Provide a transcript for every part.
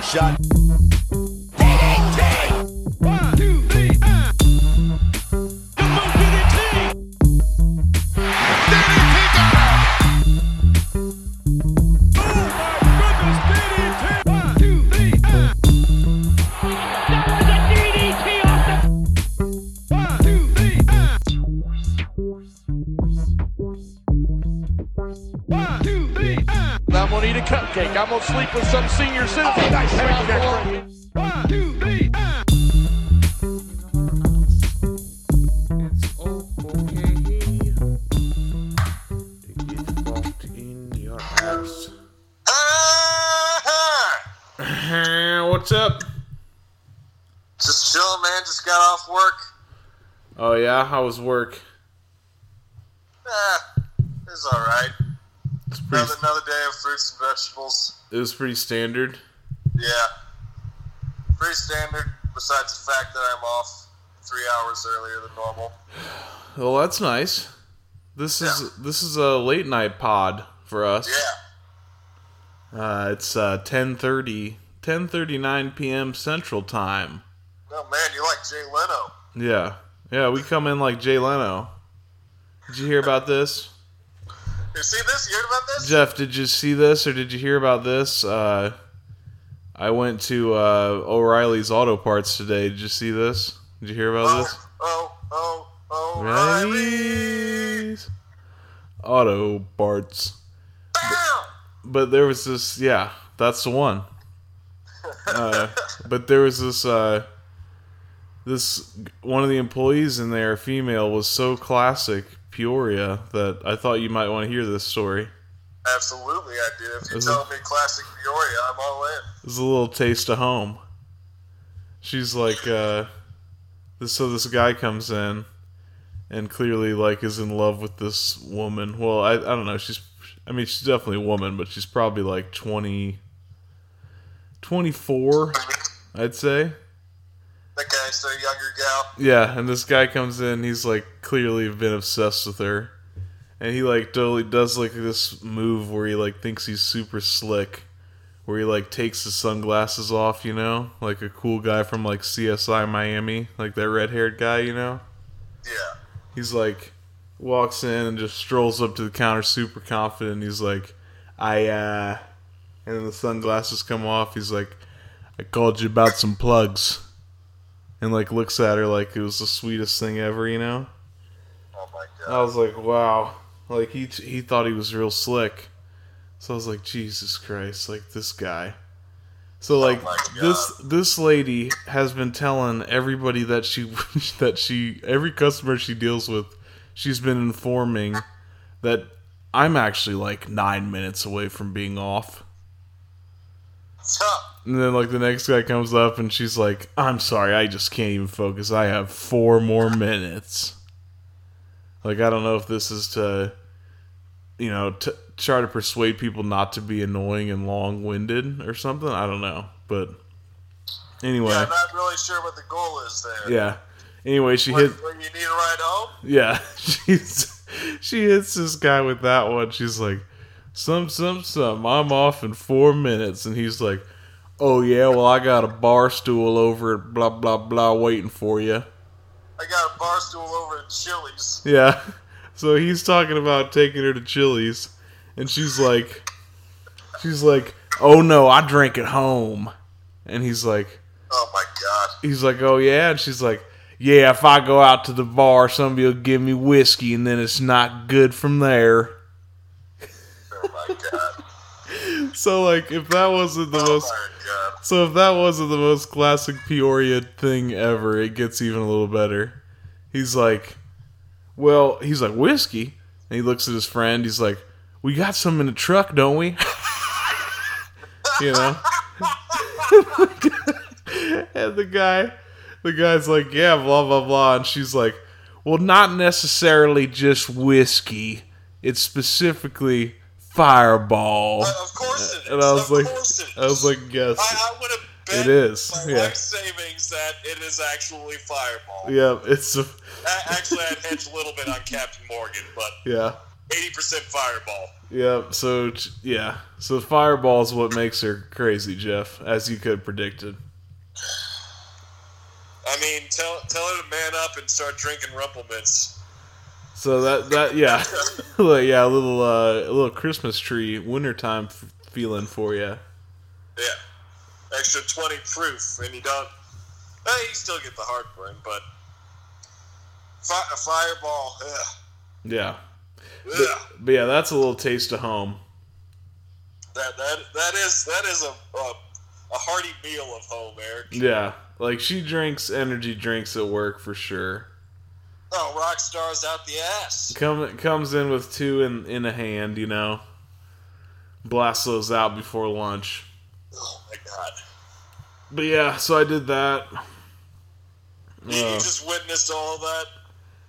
shot. Was work? Eh, it's all right. It's pretty, Another another day of fruits and vegetables. it was pretty standard. Yeah, pretty standard. Besides the fact that I'm off three hours earlier than normal. Well, that's nice. This is Yeah. this is a late night pod for us. Yeah. Uh, it's uh, 10:30 10:39 p.m. Central Time. Oh man, you like Jay Leno? Yeah, yeah, we come in like Jay Leno. Did you hear about this? You see this? You heard about this? Jeff, did you see this or did you hear about this? Uh, I went to uh, O'Reilly's Auto Parts today. Did you see this? Did you hear about this? oh, oh, oh, O'Reilly's Auto Parts. Bam! But there was this, yeah, that's the one. Uh, but there was this, uh, this one of the employees in there, female, was so classic Peoria that I thought you might want to hear this story. Absolutely, I did. If you're telling me classic Peoria, I'm all in. It's a little taste of home. She's like, uh, this, so this guy comes in and clearly like is in love with this woman. Well, I, I don't know. She's, I mean, she's definitely a woman, but she's probably like 20, 24, I'd say. Okay, so younger gal. Yeah, and this guy comes in, he's like clearly been obsessed with her. And he like totally does like this move where he like thinks he's super slick. Where he like takes his sunglasses off, you know? Like a cool guy from like CSI Miami, like that red haired guy, you know? Yeah. He's like walks in and just strolls up to the counter super confident. He's like, I uh and then the sunglasses come off, he's like, I called you about some plugs and like looks at her like it was the sweetest thing ever, you know. Oh my I was like, wow, like he he thought he was real slick. So I was like, Jesus Christ, like this guy. So oh like my God. this this lady has been telling everybody that she that she every customer she deals with, she's been informing that I'm actually like nine minutes away from being off. So, And then like the next guy comes up and she's like, "I'm sorry, I just can't even focus. I have four more minutes." Like I don't know if this is to, you know, to try to persuade people not to be annoying and long-winded or something. I don't know, but anyway, yeah, I'm not really sure what the goal is there. yeah. Anyway, she What, hit. what, you need a ride home? Yeah, she's she hits this guy with that one. She's like, "Some, some, some. I'm off in four minutes," and he's like, "Oh yeah, well I got a bar stool over at blah blah blah waiting for you." I got a bar stool over at Chili's. Yeah, so he's talking about taking her to Chili's, and she's like, she's like, "Oh no, I drink at home," and he's like, Oh my god. he's like, "Oh yeah," and she's like, "Yeah, if I go out to the bar, somebody will give me whiskey, and then it's not good from there." Oh my god. So like, if that wasn't the Oh most. So if that wasn't the most classic Peoria thing ever, it gets even a little better. He's like, well, he's like whiskey, and he looks at his friend. He's like, we got some in the truck, don't we? you know. and the guy, the guy's like, yeah, blah blah blah, and she's like, well, not necessarily just whiskey. It's specifically Fireball. Uh, of course it is. And I was of like, course it is. I was like, yes, I, I would have bet It is, my yeah. life savings that it is actually Fireball. yeah, it's a, actually, I'd hedge a little bit on Captain Morgan, but yeah, eighty percent fireball. Yeah, So yeah. So fireball is what makes her crazy, Jeff, as you could have predicted. I mean, tell tell her to man up and start drinking Rumple Minze. So that that yeah, Like, yeah, a little uh, a little Christmas tree wintertime f- feeling for you. Yeah, extra twenty proof, and you don't. Eh, you still get the heartburn, but fi- a fireball. Ugh. Yeah. Ugh. But yeah, that's a little taste of home. That that that is that is a a, a hearty meal of home, Eric. Yeah. Like she drinks energy drinks at work for sure. Oh, rock stars out the ass. Come comes in with two in in a hand, you know. Blast those out before lunch. Oh my god. But yeah, so I did that. You, you Uh, just witnessed all of that.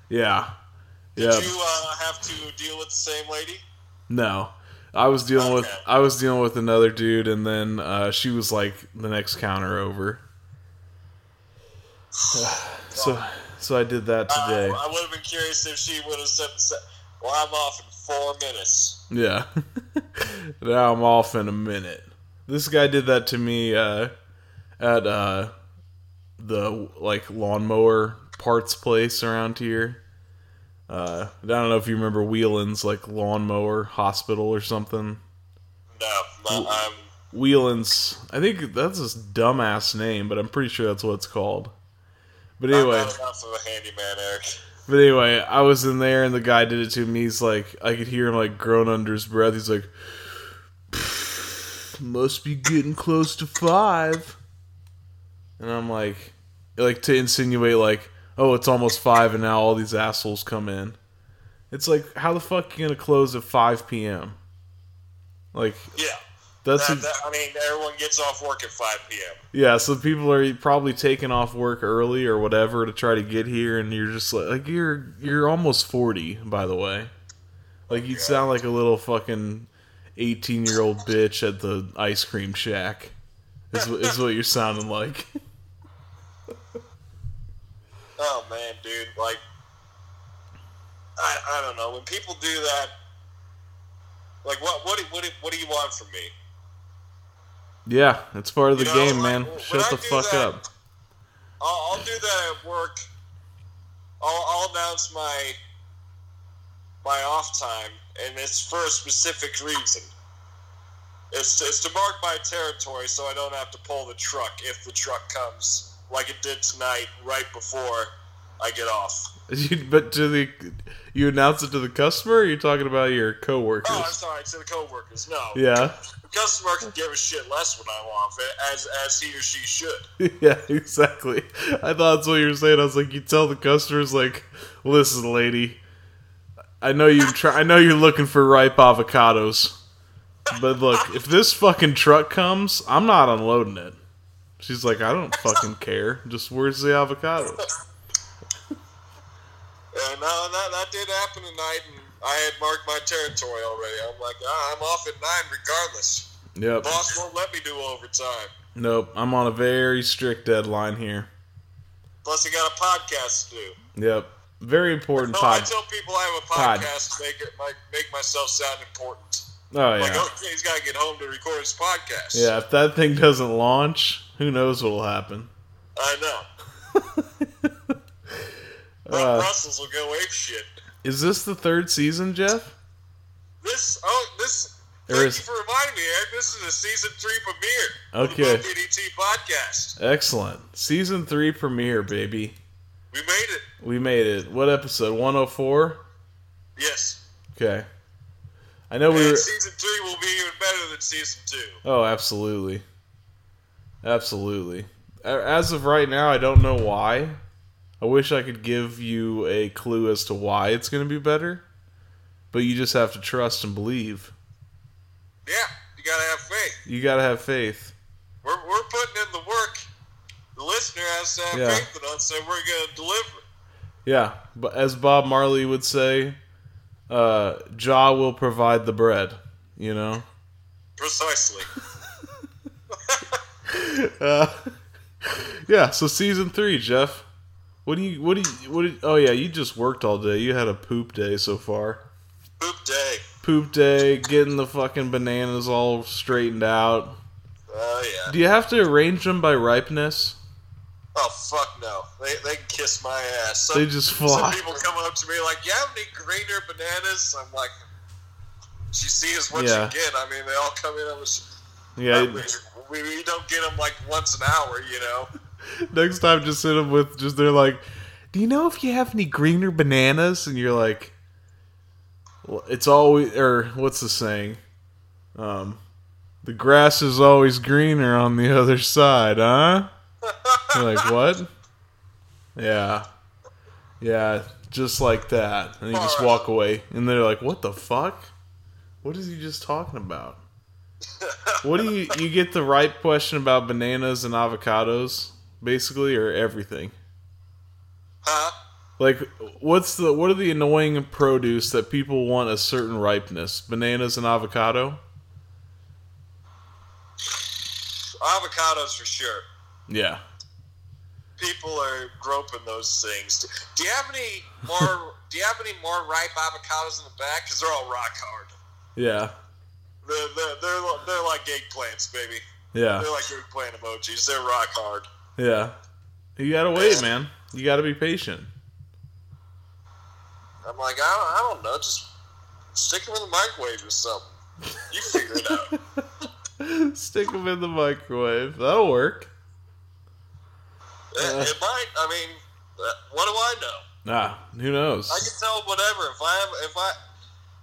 yeah. Did Yeah. you uh, have to deal with the same lady? No. I was dealing with I was dealing with another dude and then uh, she was like the next counter over. so so I did that today. Uh, I would have been curious if she would have said, "Well, I'm off in four minutes." Yeah. now I'm off in a minute. This guy did that to me uh, at uh, the like lawnmower parts place around here. Uh, I don't know if you remember Wheelan's like lawnmower hospital or something. No, I'm. Wheelan's, I think that's his dumbass name, but I'm pretty sure that's what it's called. But I'm anyway, not a handyman, Eric. but anyway, I was in there and the guy did it to me. He's like, I could hear him like groan under his breath. He's like, must be getting close to five. And I'm like, like to insinuate like, oh, it's almost five, and now all these assholes come in. It's like, how the fuck you gonna close at five p.m. Like Yeah, that's that, that, I mean, everyone gets off work at 5 p.m. yeah. So people are probably taking off work early or whatever to try to get here, and you're just like, like you're you're almost forty, by the way. Like you sound like a little fucking eighteen year old bitch at the ice cream shack. Is, what- is what you're sounding like. Oh man, dude, like, I, I don't know. When people do that, like, what what what what do you want from me? Yeah, it's part of the You know, game, like, man. Shut I the fuck that- up. I'll, I'll do that at work. I'll, I'll announce my my off time, and it's for a specific reason. It's, it's to mark my territory, so I don't have to pull the truck if the truck comes, like it did tonight, right before I get off. You- but to the you announce it to the customer. Or are you talking about your coworkers? Oh, I'm sorry, to the coworkers. No, yeah, the customer can give a shit less when I'm off, as as he or she should. yeah, exactly. I thought that's what you were saying. I was like, you tell the customers, like, listen, lady, I know you try. I know you're looking for ripe avocados, but look, if this fucking truck comes, I'm not unloading it. She's like, I don't fucking care. Just where's the avocado? And uh, that, that did happen tonight, and I had marked my territory already. I'm like, ah, I'm off at nine regardless. Yep. Boss won't let me do overtime. Nope. I'm on a very strict deadline here. Plus, I got a podcast to do. Yep. Very important No, I tell people I have a Pod. podcast to make it like, make myself sound important. Oh Like, yeah. okay, he's got to get home to record his podcast. Yeah. If that thing doesn't launch, who knows what'll happen? I know. Uh, Brussels will go ape shit. is this the third season, Jeff? This, oh, this. There Thank is- you for reminding me, Eric. This is a season three premiere. of Okay. The DDT podcast. Excellent. Season three premiere, baby. We made it. We made it. What episode? 104? Yes. Okay. I know we And were. season three will be even better than season two. Oh, absolutely. Absolutely. As of right now, I don't know why. I wish I could give you a clue as to why it's going to be better. But you just have to trust and believe. Yeah, you gotta have faith. You got to have faith. We're, we're putting in the work. The listener has to have Yeah. faith in us, and we're gonna deliver. Yeah, but as Bob Marley would say, uh, Jah will provide the bread. You know. Precisely. Uh, yeah. So season three, Jeff. What do you? What do you? What? Do you, oh yeah, you just worked all day. You had a poop day so far. Poop day. Poop day, getting the fucking bananas all straightened out. Oh yeah. Do you have to arrange them by ripeness? Oh fuck no. They they can kiss my ass. Some, They just fly. Some people come up to me like, "You have any greener bananas?" I'm like, "She sees what Yeah. you get." I mean, they all come in. I was, Yeah. we, we don't get them like once an hour, you know. Next time, just hit them with just they're like, "Do you know if you have any greener bananas?" And you're like, "It's always or what's the saying? Um, the grass is always greener on the other side, huh?" Like what? Yeah, yeah, just like that, and you just walk away, and they're like, "What the fuck? What is he just talking about?" What do you you get the right question about bananas and avocados, basically, or everything? Huh? Like, what's the what are the annoying produce that people want a certain ripeness? Bananas and avocado. Avocados for sure. Yeah, People are groping those things. Do you have any more? do you have any more ripe avocados in the back? Because they're all rock hard. yeah, They're, they're, they're, they're like eggplants, baby. yeah, They're like eggplant emojis. They're rock hard. yeah. You gotta wait, man. You gotta be patient. I'm like, I don't, I don't know. Just stick them in the microwave or something. You figure it out. Stick them in the microwave. That'll work. It, it might. I mean, uh, what do I know? Nah, who knows? I can tell whatever. If I have, if I,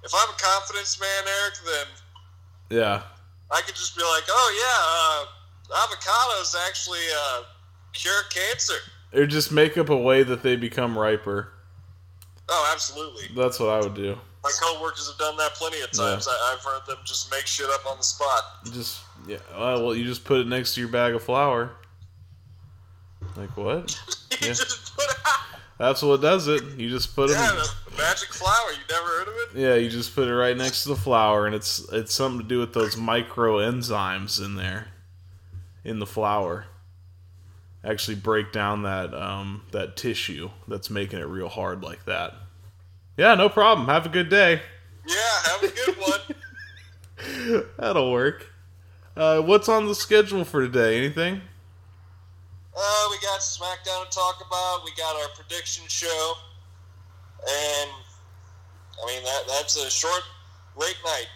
if I'm a confidence man, Eric, then Yeah, I could just be like, oh yeah, uh, avocados actually uh, cure cancer. or just make up a way that they become riper. Oh, absolutely. That's what I would do. My coworkers have done that plenty of times. I, I've heard them just make shit up on the spot. Just yeah. Well, you just put it next to your bag of flour. Like what? you Yeah. just put That's what does it. You just put them. yeah, the magic flower. You never heard of it? Yeah, you just put it right next to the flour, and it's it's something to do with those micro enzymes in there, in the flour. Actually, break down that um that tissue that's making it real hard like that. Yeah, no problem. Have a good day. Yeah, have a good one. That'll work. Uh, what's on the schedule for today? Anything? Uh, we got SmackDown to talk about. We got our prediction show, and I mean that that's a short, late night.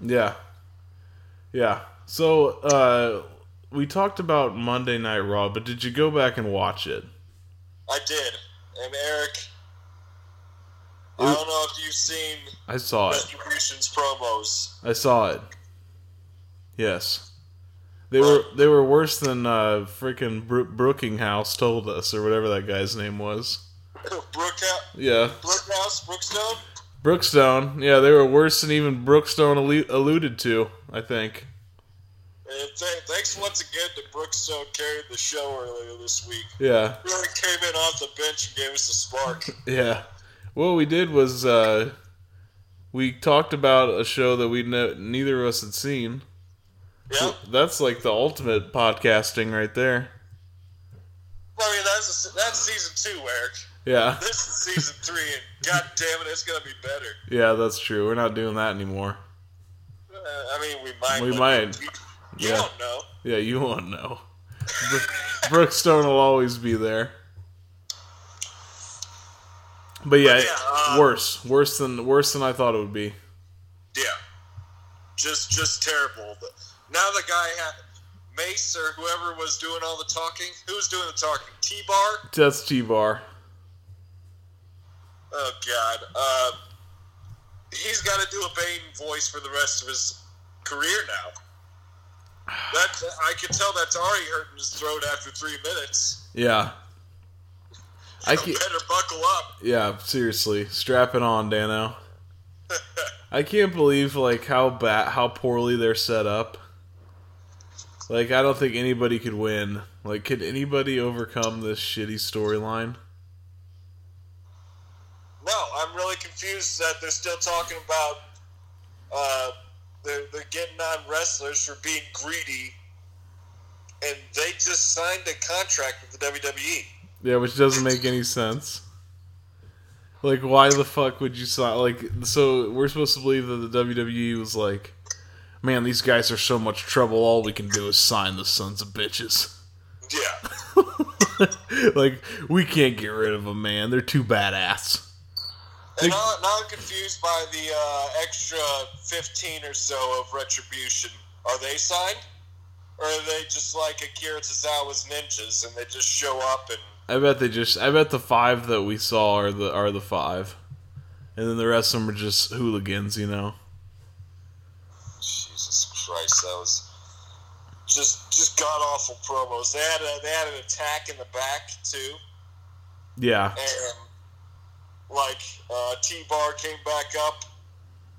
Yeah. Yeah. So, uh, we talked about Monday Night Raw, but did you go back and watch it? I did, and Eric. I don't know if you've seen I saw it. Promos. I saw it. Yes. They were they were worse than uh, freaking Bro- Brookinghouse told us, or whatever that guy's name was. Brookhouse, Yeah, Brookhouse, Brookstone. Brookstone. Yeah, they were worse than even Brookstone allu- alluded to. I think. And th- thanks once again to Brookstone carried the show earlier this week. Yeah, Really came in off the bench and gave us a spark. yeah. What we did was uh, we talked about a show that we ne- neither of us had seen. Yep. That's like the ultimate podcasting right there. I mean, that's a, that's season two, Eric. Yeah, This is season three, and god damn it, it's gonna be better. yeah, that's true. We're not doing that anymore. Uh, I mean, we might. We might. You, Yeah. don't know. Yeah, you won't know. Brookstone will always be there. But yeah, But yeah, uh, worse, worse than worse than I thought it would be. Yeah. Just, just terrible. Now the guy had Mace or whoever was doing all the talking. Who was doing the talking? T Bar. That's T Bar. Oh God. Uh, he's got to do a Bane voice for the rest of his career now. That I can tell that's already hurting his throat after three minutes. Yeah, I So can better buckle up. Yeah, seriously, strap it on, Dano. I can't believe like how bad, how poorly they're set up. Like, I don't think anybody could win. Like, could anybody overcome this shitty storyline? No, I'm really confused that they're still talking about uh, they're, they're getting on wrestlers for being greedy, and they just signed a contract with the WWE. Yeah, which doesn't make any sense. Like, why the fuck would you sign? Like, so we're supposed to believe that the WWE was like, man, these guys are so much trouble. All we can do is sign the sons of bitches. Yeah. like, we can't get rid of them, man. They're too badass. And now, now I'm confused by the uh, extra 15 or so of Retribution. Are they signed? Or are they just like Akira Tozawa's ninjas and they just show up and. I bet they just. I bet the five that we saw are the are the five, and then the rest of them are just hooligans. You know. Jesus Christ, that was just just god awful promos. They had a, they had an attack in the back too, Yeah. and like uh, T Bar came back up.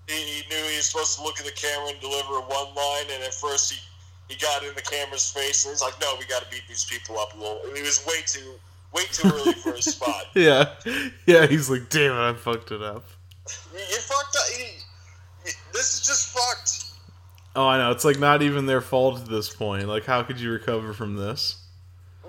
He, he knew he was supposed to look at the camera and deliver one line, and at first he he got in the camera's face and he's like, "No, we got to beat these people up a little." And he was way too way too early for his spot. Yeah. Yeah. He's like, damn it, I fucked it up. You, fucked up. You- this is just fucked. Oh, I know. It's like not even their fault at this point. Like, how could you recover from this?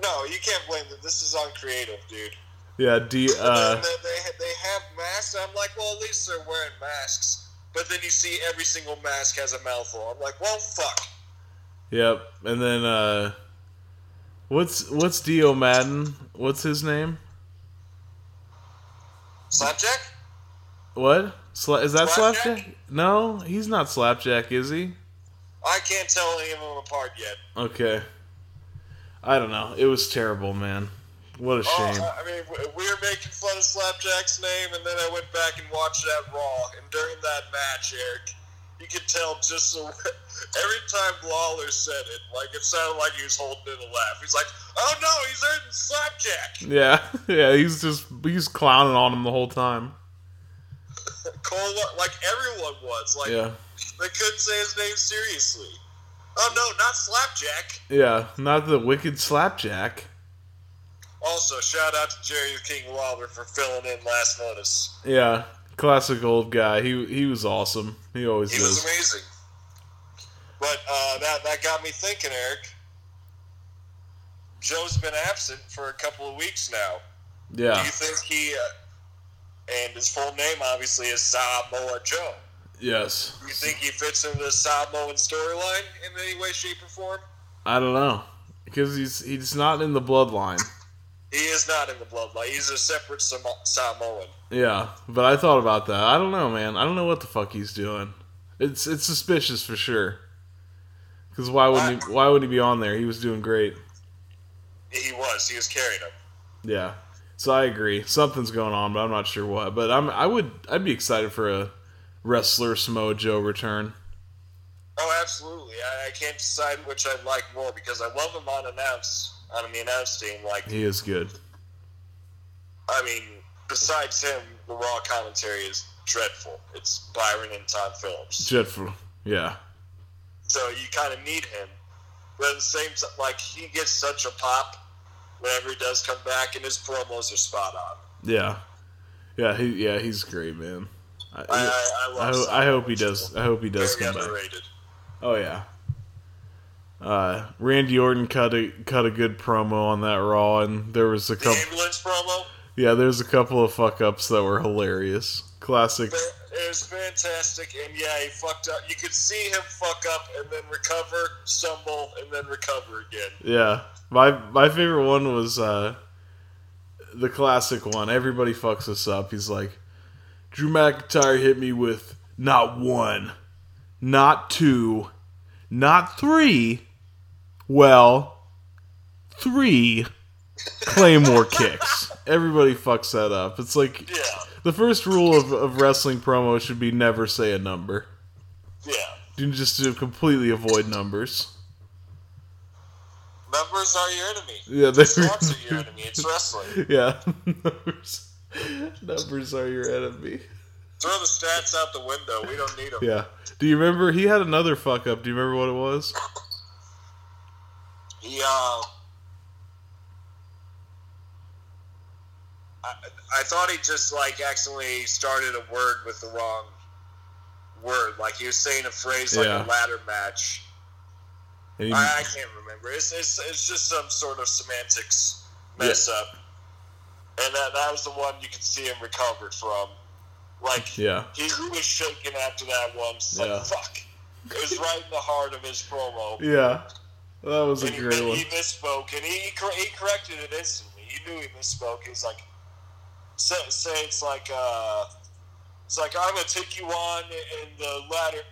No, you can't blame them. This is uncreative, dude. Yeah. D. And Uh. then they, they, they have masks. I'm like, well, at least they're wearing masks. But then you see every single mask has a mouth hole. I'm like, well, fuck. Yep. And then uh. What's what's Dio Maddin? What's his name? Slapjack? What? Sla- is that Slapjack? Slapjack? No, he's not Slapjack, is he? I can't tell any of them apart yet. Okay. I don't know. It was terrible, man. What a Oh, shame. I mean, we- we were making fun of Slapjack's name, and then I went back and watched that Raw. And during that match, Eric, you could tell just so, every time Lawler said it, like it sounded like he was holding in a laugh. He's like, "Oh no, he's hurting Slapjack." Yeah, yeah. He's just he's clowning on him the whole time. Cole, like everyone was, like Yeah, they couldn't say his name seriously. Oh no, not Slapjack. yeah. Not the wicked Slapjack. Also, shout out to Jerry the King Lawler for filling in last notice. Yeah, classic old guy. He he was awesome. He always He was is. amazing. But uh, that that got me thinking, Eric. Joe's been absent for a couple of weeks now. Yeah. Do you think he? Uh, and his full name obviously is Samoa Joe. Yes. Do you think he fits into the Samoan storyline in any way, shape, or form? I don't know because he's he's not in the bloodline. He is not in the bloodline. He's a separate Samo- Samoan. Yeah, but I thought about that. I don't know, man. I don't know what the fuck he's doing. It's it's suspicious for sure. Because why wouldn't he? Why would he be on there? He was doing great. He was. He was carrying him. Yeah. So I agree. Something's going on, but I'm not sure what. But I'm I would I'd be excited for a wrestler Samoa Joe return. Oh, absolutely. I, I can't decide which I'd like more because I love him on announce on the announce team. Like, He is good. I mean, besides him, the Raw commentary is dreadful. It's Byron and Tom Phillips. Dreadful. Yeah. So you kind of need him. But at the same time, like, he gets such a pop whenever he does come back, and his promos are spot on. Yeah. Yeah. He yeah he's great, man. I, I, I, I I, I hope he does. I hope he does Very come back. Oh yeah. Uh, Randy Orton cut a cut a good promo on that Raw, and there was a couple. ambulance promo, Yeah, there's a couple of fuck ups that were hilarious. Classic. it was fantastic. And yeah, he fucked up. You could see him fuck up and then recover, stumble, and then recover again. Yeah, my my favorite one was uh, the classic one. Everybody fucks us up. He's like, Drew McIntyre hit me with not one, not two, not three. Well, three Claymore kicks. Everybody fucks that up. It's like Yeah, the first rule of, of wrestling promo should be never say a number. yeah. You just to completely avoid numbers. Numbers are your enemy. Yeah, they're Stats are your enemy. It's wrestling. Yeah, numbers. Numbers are your enemy. Throw the stats out the window. We don't need them. Yeah. Do you remember he had another fuck up? Do you remember what it was? He, uh, I, I thought he just like accidentally started a word with the wrong word. Like he was saying a phrase like Yeah. a ladder match. I, I can't remember. It's, it's it's just some sort of semantics mess up. and that that was the one you could see him recovered from. Like Yeah. he, he was shaking after that one. It's Yeah. like fuck. It was right in the heart of his promo. Yeah. That was a And he, great one. he misspoke, and he, he, corrected it instantly. He knew he misspoke. He's like, say, say it's like, uh, it's like I'm gonna take you on in the ladder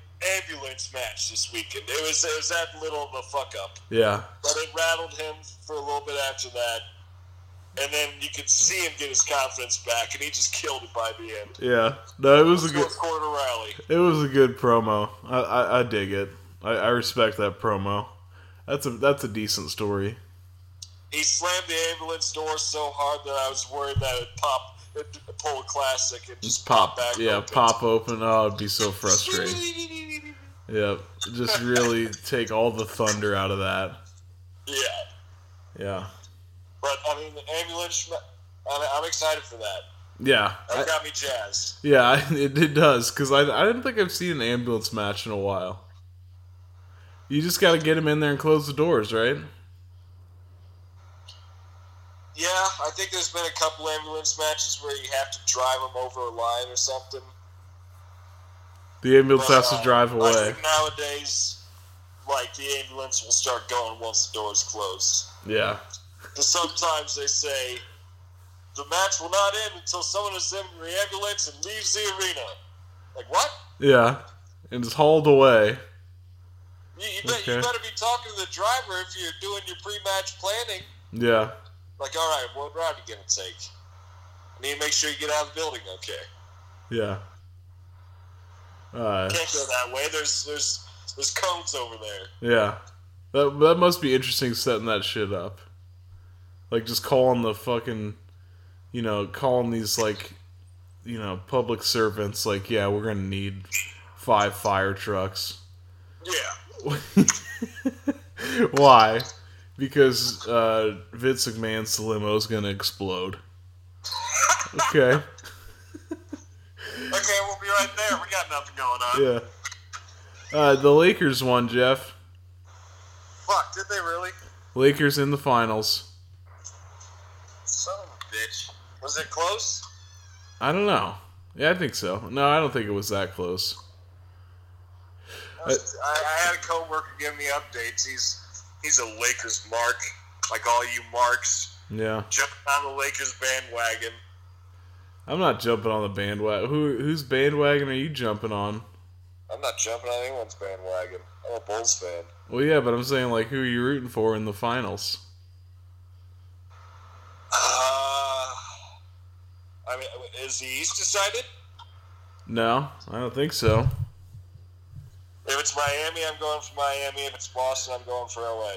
ambulance match this weekend. It was it was that little of a fuck up, Yeah. but it rattled him for a little bit after that, and then you could see him get his confidence back, and he just killed it by the end. Yeah. No, it was a good quarter rally. it was a good promo. I I, I dig it. I, I respect that promo. That's a that's a decent story. He slammed the ambulance door so hard that I was worried that it'd pop, it'd pull a classic and just pop, back. Yeah, open. pop open. Oh, it'd be so frustrating. Yep. Just really take all the thunder out of that. Yeah, Yeah. but I mean, the ambulance. I'm, I'm excited for that. Yeah. That got me jazzed. yeah, it, it does because I, I didn't think I've seen an ambulance match in a while. You just got to get him in there and close the doors, right? Yeah, I think there's been a couple ambulance matches where you have to drive them over a line or something. The ambulance But, has to uh, drive I away. think nowadays, like the ambulance will start going once the doors close. Yeah. Because sometimes they say the match will not end until someone is in the ambulance and leaves the arena. Like what? Yeah. And it's hauled away. You, you, bet, you better be talking to the driver if you're doing your pre-match planning. Yeah. Like, all right, what route are you gonna take? I need to make sure you get out of the building. Okay, Yeah. Uh, can't go that way. There's there's there's cones over there. yeah. That, that must be interesting setting that shit up. Like just calling the fucking, you know, calling these like, you know, public servants. Like, yeah, we're gonna need five fire trucks. Yeah, Why? Because uh, Vince McMahon's limo is gonna explode. Okay. okay, we'll be right there. We got nothing going on. Yeah. Uh, the Lakers won, Jeff. Fuck, did they really? Lakers in the finals. Son of a bitch. Was it close? I don't know. Yeah, I think so. No, I don't think it was that close. I, I had a coworker give me updates. He's he's a Lakers mark, like all you marks, Yeah. jumping on the Lakers bandwagon. I'm not jumping on the bandwagon. Who whose bandwagon are you jumping on? I'm not jumping on anyone's bandwagon. I'm a Bulls fan. Well, yeah, but I'm saying like who are you rooting for in the finals? Uh, I mean, is the East decided? No, I don't think so. If it's Miami, I'm going for Miami. If it's Boston, I'm going for LA.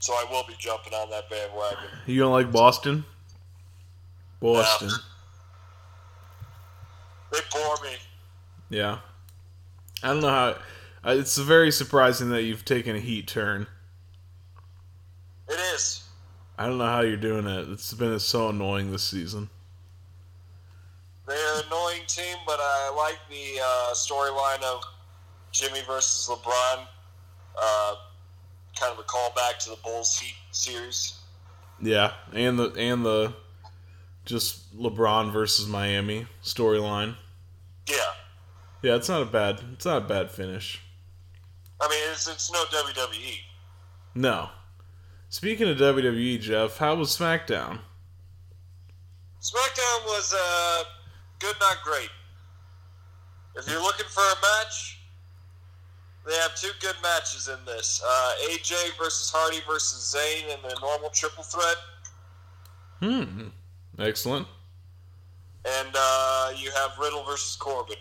So I will be jumping on that bandwagon. You don't like Boston? Boston. They bore me. Yeah. I don't know how. It's very surprising that you've taken a heat turn. It is. I don't know how you're doing it. It's been so annoying this season. They're an annoying team, but I like the uh, storyline of Jimmy versus LeBron. Uh, kind of a callback to the Bulls Heat series. Yeah, and the and the just LeBron versus Miami storyline. Yeah. Yeah, it's not a bad it's not a bad finish. I mean, it's, it's no. WWE. No. Speaking of WWE, Jeff, how was SmackDown? SmackDown was uh, good, not great. If you're looking for a match, they have two good matches in this: uh, AJ versus Hardy versus Zayn in the normal triple threat, Hmm. Excellent. and uh, you have Riddle versus Corbin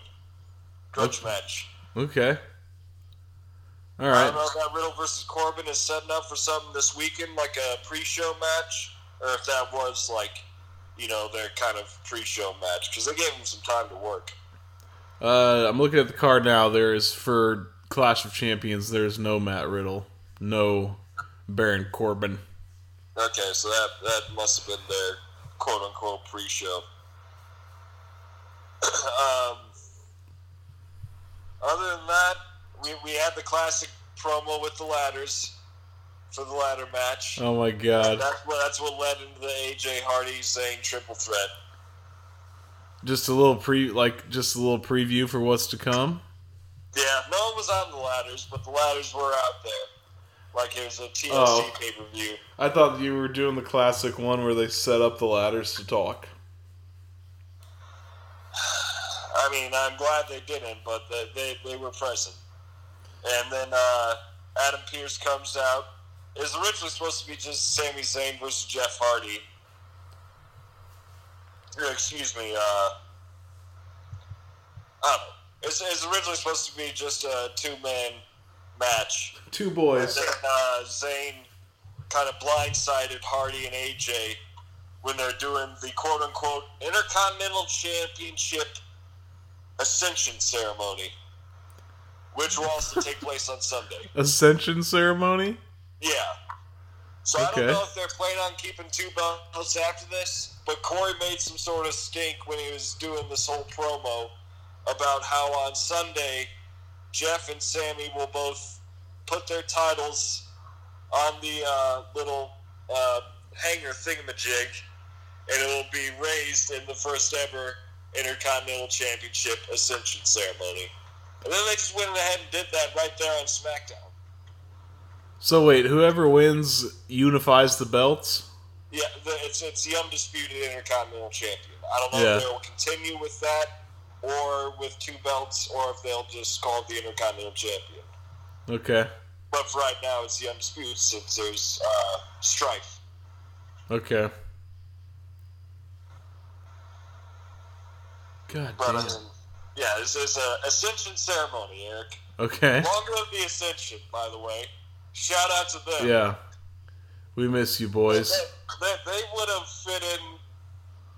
grudge Okay. match. Okay. All right. I don't know if that Riddle versus Corbin is setting up for something this weekend, like a pre-show match, or if that was like, you know, their kind of pre-show match because they gave him some time to work. Uh, I'm looking at the card now. There is for Clash of Champions. There's no Matt Riddle, no Baron Corbin. Okay, so that that must have been their quote unquote pre-show. um, other than that, we, we had the classic promo with the ladders for the ladder match. Oh my god. That's what that's what led into the AJ Hardy Zayn triple threat. Just a little pre like just a little preview for what's to come. Yeah, no one was on the ladders, but the ladders were out there. Like it was a TLC Oh. pay per view. I thought you were doing the classic one where they set up the ladders to talk. I mean, I'm glad they didn't, but they, they, they were present. And then uh, Adam Pearce comes out. It was originally supposed to be just Sami Zayn versus Jeff Hardy. Excuse me. Uh, I don't know. It's, it's originally supposed to be just a two-man match. Two And boys. then uh, Zayn kind of blindsided Hardy and AJ when they're doing the quote-unquote Intercontinental Championship Ascension ceremony, which will also take place on Sunday. Ascension ceremony? Yeah. So I don't know if they're planning on keeping two belts after this, but Corey made some sort of stink when he was doing this whole promo about how on Sunday Jeff and Sami will both put their titles on the uh, little uh, hanger thingamajig, and it will be raised in the first ever Intercontinental Championship Ascension ceremony. And then they just went ahead and did that right there on SmackDown. So wait, whoever wins unifies the belts? Yeah, the, it's it's the undisputed Intercontinental Champion. I don't know Yeah. if they'll continue with that, or with two belts, or if they'll just call it the Intercontinental Champion. Okay. But for right now, it's the undisputed since there's uh, strife. Okay. God But damn. um, yeah, this is a Ascension ceremony, Eric. Okay. Long live the Ascension, by the way. Shout out to them. Yeah. We miss you, boys. They, they, they would have fit in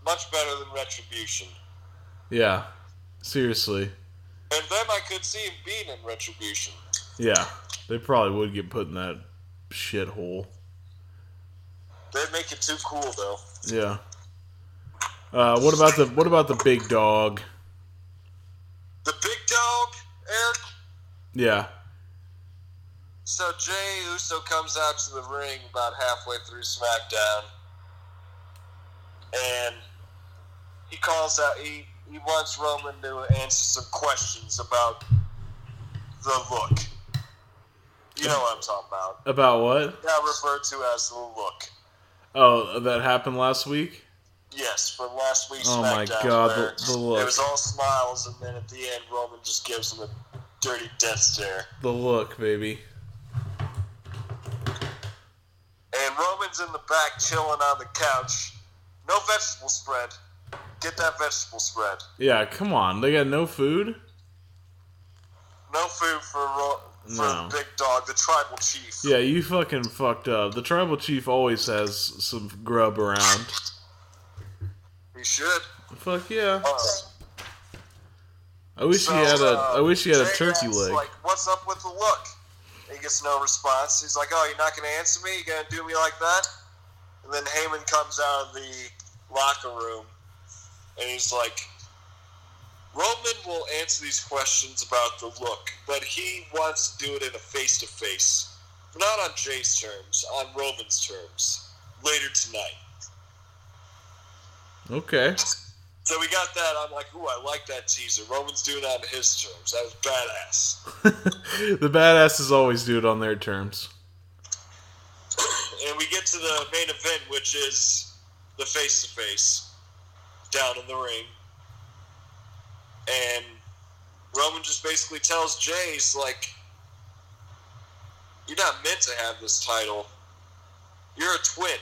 much better than Retribution. Yeah. Seriously. And them, I could see him being in Retribution. Yeah. They probably would get put in that shithole. They'd make it too cool, though. Yeah. Uh, what about the what about the big dog? The big dog, Eric. Yeah. So Jey Uso comes out to the ring about halfway through SmackDown, and he calls out. He he wants Roman to answer some questions about the look. You know what I'm talking about. About what? Now referred to as the look. Oh, that happened last week? Yes, from last week's Oh my God, where the- the look. It was all smiles, and then at the end, Roman just gives him a dirty death stare. The look, baby. And Roman's in the back chilling on the couch. No vegetable spread. Get that vegetable spread. Yeah, come on. They got no food? No food for Ro- for No. the big dog, the tribal chief. Yeah, you fucking fucked up. The tribal chief always has some grub around. He should. Fuck yeah. Uh, I wish so, he had a uh, I wish he had a turkey leg. Like, what's up with the look? He gets no response. He's like, "Oh, you're not gonna answer me? You're gonna do me like that?" And then Heyman comes out of the locker room, and he's like, "Roman will answer these questions about the look, but he wants to do it in a face-to-face, not on Jey's terms, on Roman's terms, later tonight." Okay. So we got that. I'm like, "Ooh, I like that teaser." Roman's doing it on his terms. That was badass. the badasses always do it on their terms. and we get to the main event, which is the face to face down in the ring. And Roman just basically tells Jey, he's like, You're not meant to have this title. You're a twin.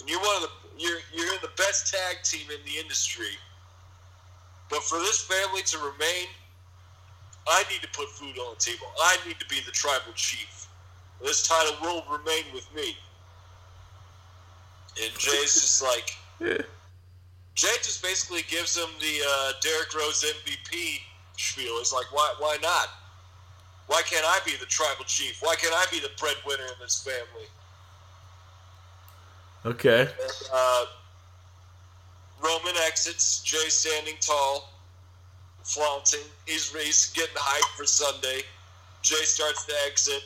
And you're one of the you're you're in the best tag team in the industry. But for this family to remain, I need to put food on the table. I need to be the tribal chief. This title will remain with me. And Jey's just like, Jey just basically gives him the uh, Derrick Rose MVP spiel. He's like, why, why not? Why can't I be the tribal chief? Why can't I be the breadwinner in this family? Okay. And, uh, Roman exits. Jey standing tall, flaunting. He's, he's getting hyped for Sunday. Jey starts to exit.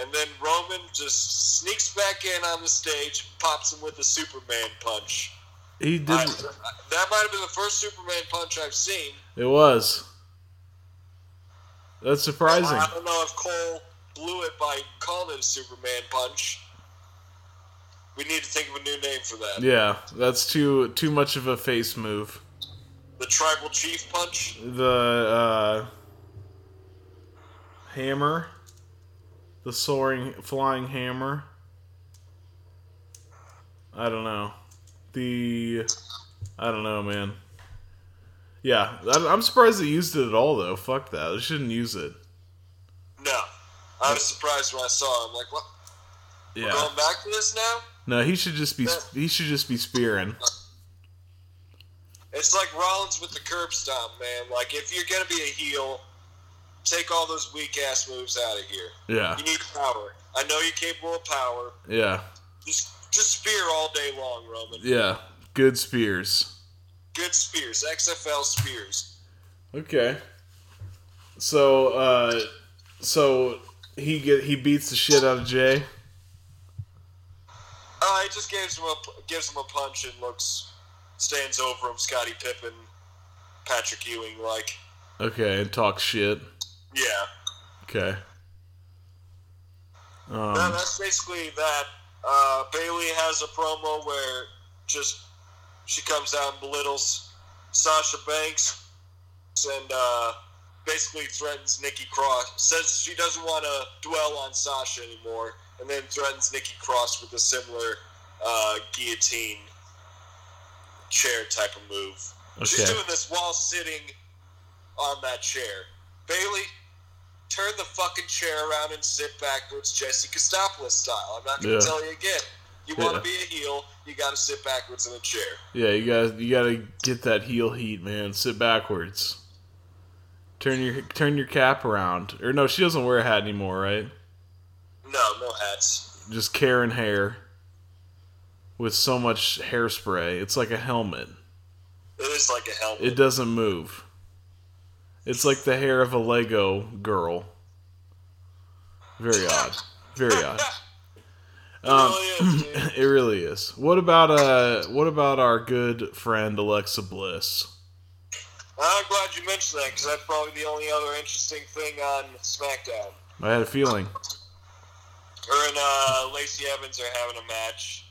and then Roman just sneaks back in on the stage, pops him with a Superman punch. He did. I, that might have been the first Superman punch I've seen. It was. That's surprising. I don't know if Cole blew it by calling it a Superman punch. We need to think of a new name for that. Yeah, that's too too much of a face move. The Tribal Chief punch. The uh, hammer, the soaring flying hammer. I don't know. The I don't know, man. Yeah, I'm surprised they used it at all, though. Fuck that. They shouldn't use it. No, I was surprised when I saw. it. I'm like, what? We're Yeah. going back to this now? No, he should just be he should just be spearing. It's like Rollins with the curb stomp, man. Like if you're gonna be a heel, take all those weak ass moves out of here. Yeah, You need power. I know you're capable of power. yeah, Just just spear all day long, Roman. yeah. Good spears. Good spears, XFL spears. Okay. So, uh, so he get he beats the shit out of Jey. Uh, he just gives him a gives him a punch and looks stands over him, Scotty Pippen, Patrick Ewing, like Okay, and talks shit. yeah. Okay. No, Um, that's basically that. Uh, Bayley has a promo where just she comes out and belittles Sasha Banks and uh, basically threatens Nikki Cross. Says she doesn't want to dwell on Sasha anymore, and then threatens Nikki Cross with a similar uh, guillotine chair type of move. She's doing this while sitting on that chair. Bayley, turn the fucking chair around and sit backwards, Jesse Kostopoulos style. I'm not going Yeah. to tell you again. You want Yeah. to be a heel, you got to sit backwards in a chair. yeah, you guys, you gotta get that heel heat, man. Sit backwards. Turn your turn your cap around. Or no, she doesn't wear a hat anymore, right? No, no hats. Just Karen hair with so much hairspray. It's like a helmet. It is like a helmet. It doesn't move. It's like the hair of a Lego girl. Very odd. Very odd. Um, really is, it really is. What about uh? What about our good friend Alexa Bliss? I'm glad you mentioned that because that's probably the only other interesting thing on SmackDown. I had a feeling. Her and uh, Lacey Evans are having a match,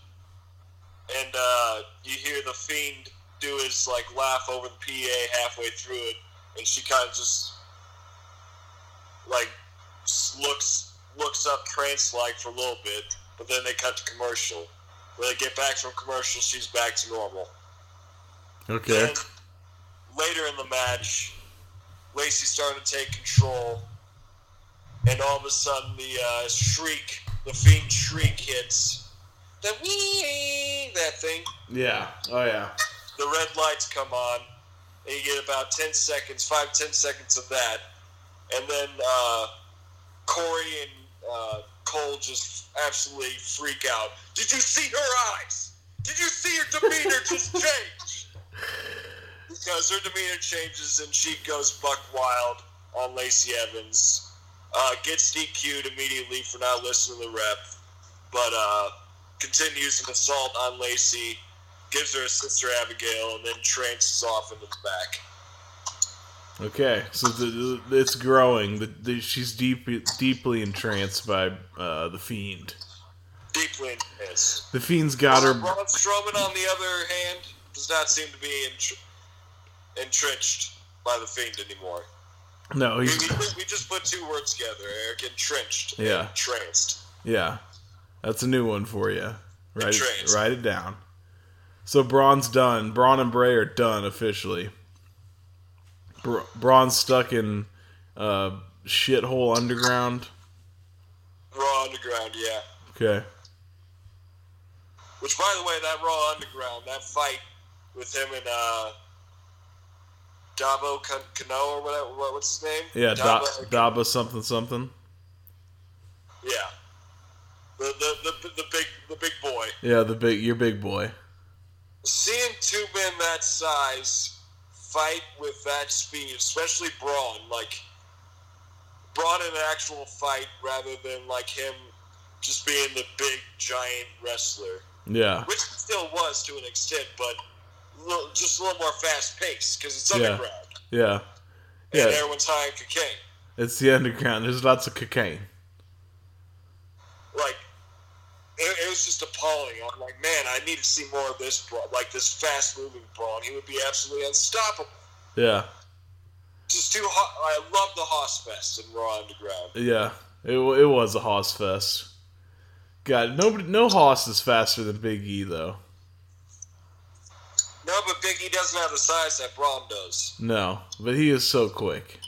and uh, you hear the Fiend do his like laugh over the PA halfway through it, and she kind of just like looks looks up trance like for a little bit, but then they cut to commercial. When they get back from commercial, she's back to normal. Okay. Then later in the match, Lacey's starting to take control, and all of a sudden the uh, shriek, the fiend shriek hits. The wee that thing. Yeah. Oh yeah. The red lights come on, and you get about ten seconds, five ten seconds of that, and then uh, Corey and uh, Cole just absolutely freak out. Did you see her eyes? Did you see her demeanor just change? Because her demeanor changes and she goes buck wild on Lacey Evans. Uh, gets DQ'd immediately for not listening to the rep, but uh, continues an assault on Lacey, gives her a sister Abigail, and then trances off into the back. Okay. So the, the, it's growing. The, the, she's deep, deeply entranced by uh, the fiend. Deeply intense. The fiend's got her. Braun Strowman, on the other hand, does not seem to be entr- entrenched by the Fiend anymore. No, We, he's we, we just put two words together, Eric. Entrenched. Yeah. Entranced. Yeah, that's a new one for you. Write it, write it down. So Braun's done. Braun and Bray are done officially. Bra- Braun's stuck in uh, shithole underground. Raw Underground, yeah. Okay. Which, by the way, that Raw Underground, that fight with him and uh, Dabo Cano or whatever, what, what's his name? Yeah, da- Dabo- something something. yeah. The, the, the, the big the big boy. Yeah, the big your big boy. Seeing two men that size fight with that speed, especially Braun, like Braun in an actual fight rather than like him just being the big giant wrestler, Yeah. which he still was to an extent, but little, just a little more fast paced because it's Yeah. underground Yeah. and Yeah. everyone's high on cocaine. It's the underground. There's lots of cocaine. Like it, it was just appalling. I'm like, man, I need to see more of this, Braun, like this fast moving Braun. He would be absolutely unstoppable. Yeah. Just too hot. I love the Hoss Fest in Raw Underground. Yeah. It, it was a Hoss fest. God, nobody, no Hoss is faster than Big E though. No, but Big E doesn't have the size that Braun does. No, but he is so quick.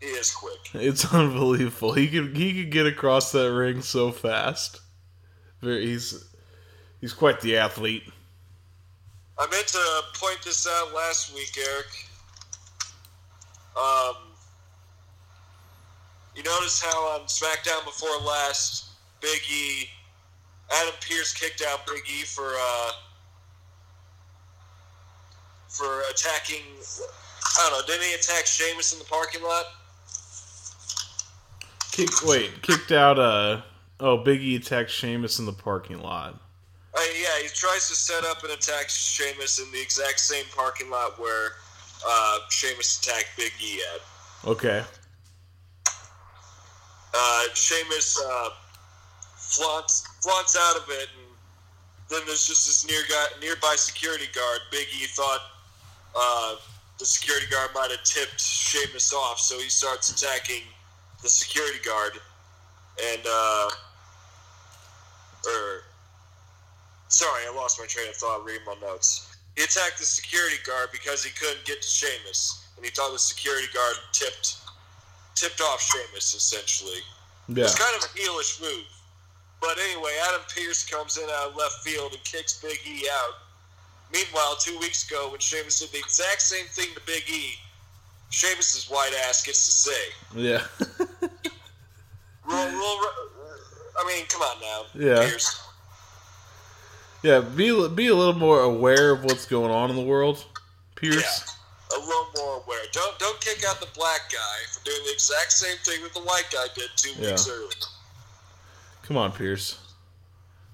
He is quick. It's unbelievable. He could he could get across that ring so fast. Very, he's he's quite the athlete. I meant to point this out last week, Eric. Um, you notice how on SmackDown before last, Big E, Adam Pearce kicked out Big E for uh, for attacking. I don't know. Didn't he attack Sheamus in the parking lot? Kick, wait, kicked out. Uh oh, Big E attacked Sheamus in the parking lot. Uh, yeah, he tries to set up and attack Sheamus in the exact same parking lot where uh, Sheamus attacked Big E at. Okay. uh, Sheamus uh, flaunts flaunts out of it, and then there's just this near guy, nearby security guard. Big E thought uh, the security guard might have tipped Sheamus off, so he starts attacking the security guard, and uh, or sorry, I lost my train of thought reading my notes. He attacked the security guard because he couldn't get to Sheamus, and he thought the security guard tipped tipped off Sheamus essentially. Yeah. It's kind of a heelish move. But anyway, Adam Pearce comes in out of left field and kicks Big E out. Meanwhile, two weeks ago, when Sheamus did the exact same thing to Big E, Sheamus's white ass gets to say, Yeah. roll, roll, I mean, come on now. Yeah. Pearce. yeah. Be be a little more aware of what's going on in the world, Pearce. A little more aware. Don't don't kick out the black guy for doing the exact same thing that the white guy did two weeks earlier. Come on, Pearce.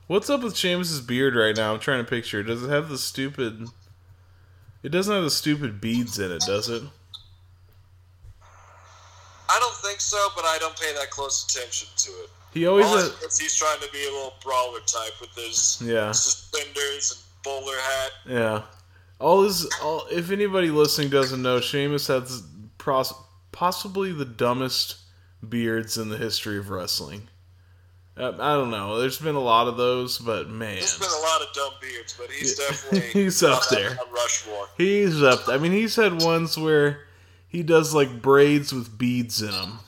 What's up with Sheamus's beard right now? I'm trying to picture. Does it have the stupid? It doesn't have the stupid beads in it, does it? I don't think so, but I don't pay that close attention to it. He always. All I ha- know is he's trying to be a little brawler type with his Yeah. suspenders and bowler hat. Yeah. All his, all, if anybody listening doesn't know, Sheamus has pros, possibly the dumbest beards in the history of wrestling. Uh, I don't know. There's been a lot of those, but man, There's been a lot of dumb beards, but he's definitely He's up there. Rushmore. he's up. I mean, he's had ones where he does like braids with beads in them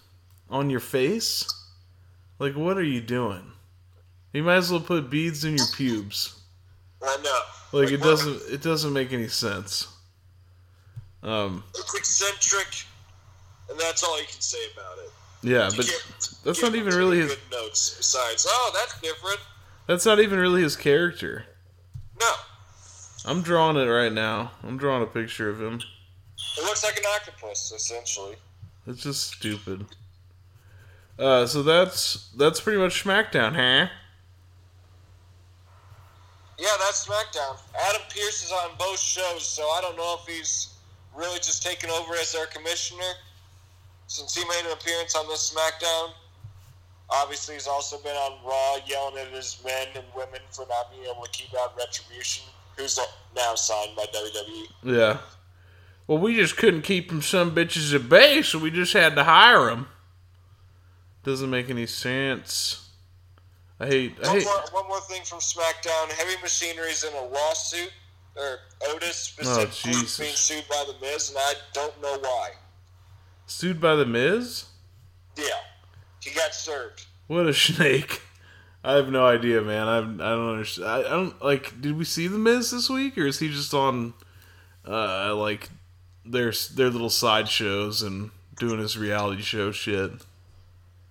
on your face. Like, what are you doing? You might as well put beads in your pubes. I know. Like, it doesn't. It doesn't make any sense. Um. It's eccentric, and that's all you can say about it. Yeah, You but that's not even really his. notes. Besides, oh, that's different. That's not even really his character. No, I'm drawing it right now. I'm drawing a picture of him. it looks like an octopus essentially. It's just stupid. Uh, so that's that's pretty much SmackDown, huh? Yeah, that's SmackDown. Adam Pearce is on both shows, so I don't know if he's really just taken over as their commissioner since he made an appearance on this SmackDown. Obviously, he's also been on Raw yelling at his men and women for not being able to keep out Retribution, who's now signed by WWE. Yeah. Well, we just couldn't keep them some bitches at bay, so we just had to hire them. Doesn't make any sense. I hate. I One hate. more, one more thing from SmackDown: Heavy Machinery's in a lawsuit, or Otis specifically Oh, being sued by the Miz, and I don't know why. Sued by the Miz? Yeah, he got served. What a snake. I have no idea, man. I I don't understand. I, I don't like. Did we see the Miz this week, or is he just on, uh, like their their little side shows and doing his reality show shit?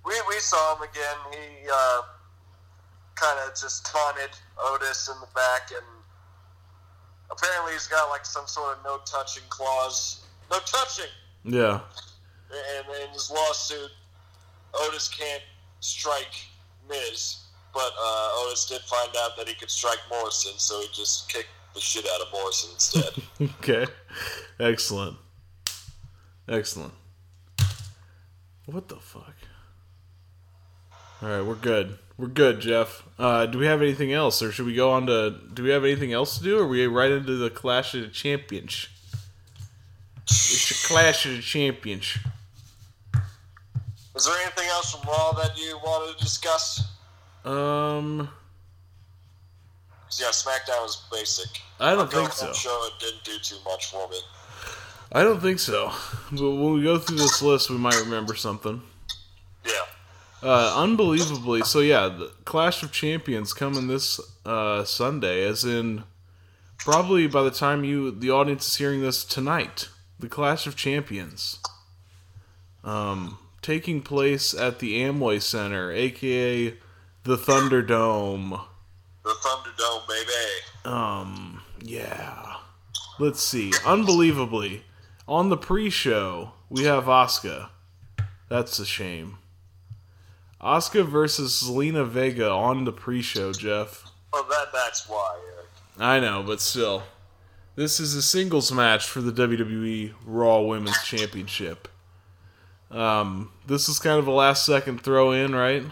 We, we saw him again. He uh, kind of just taunted Otis in the back, and apparently he's got like some sort of no touching clause. No touching Yeah, And in his lawsuit. Otis can't strike Miz, but uh, Otis did find out that he could strike Morrison, so he just kicked the shit out of Morrison instead. Okay. Excellent. Excellent. What the fuck? All right, we're good. We're good, Jeff. Uh, do we have anything else, or should we go on to? Do we have anything else to do, or are we right into the Clash of the Champions? It's the Clash of the Champions. Is there anything else from Raw that you wanted to discuss? Um. yeah, SmackDown was basic. I don't think so. Show it didn't do too much for me. I don't think so. But when we go through this list, we might remember something. Yeah. Uh, unbelievably, so yeah, the Clash of Champions coming this uh, Sunday, as in probably by the time you the audience is hearing this tonight, the Clash of Champions, um, taking place at the Amway Center, aka the Thunderdome. The Thunderdome, baby. Um, yeah. Let's see. Unbelievably, on the pre-show we have Oscar. That's a shame. Asuka versus Zelina Vega on the pre-show, Jeff. Well, that that's why, Eric. I know, but still. This is a singles match for the WWE Raw Women's Championship. Um, this is kind of a last second throw in, right?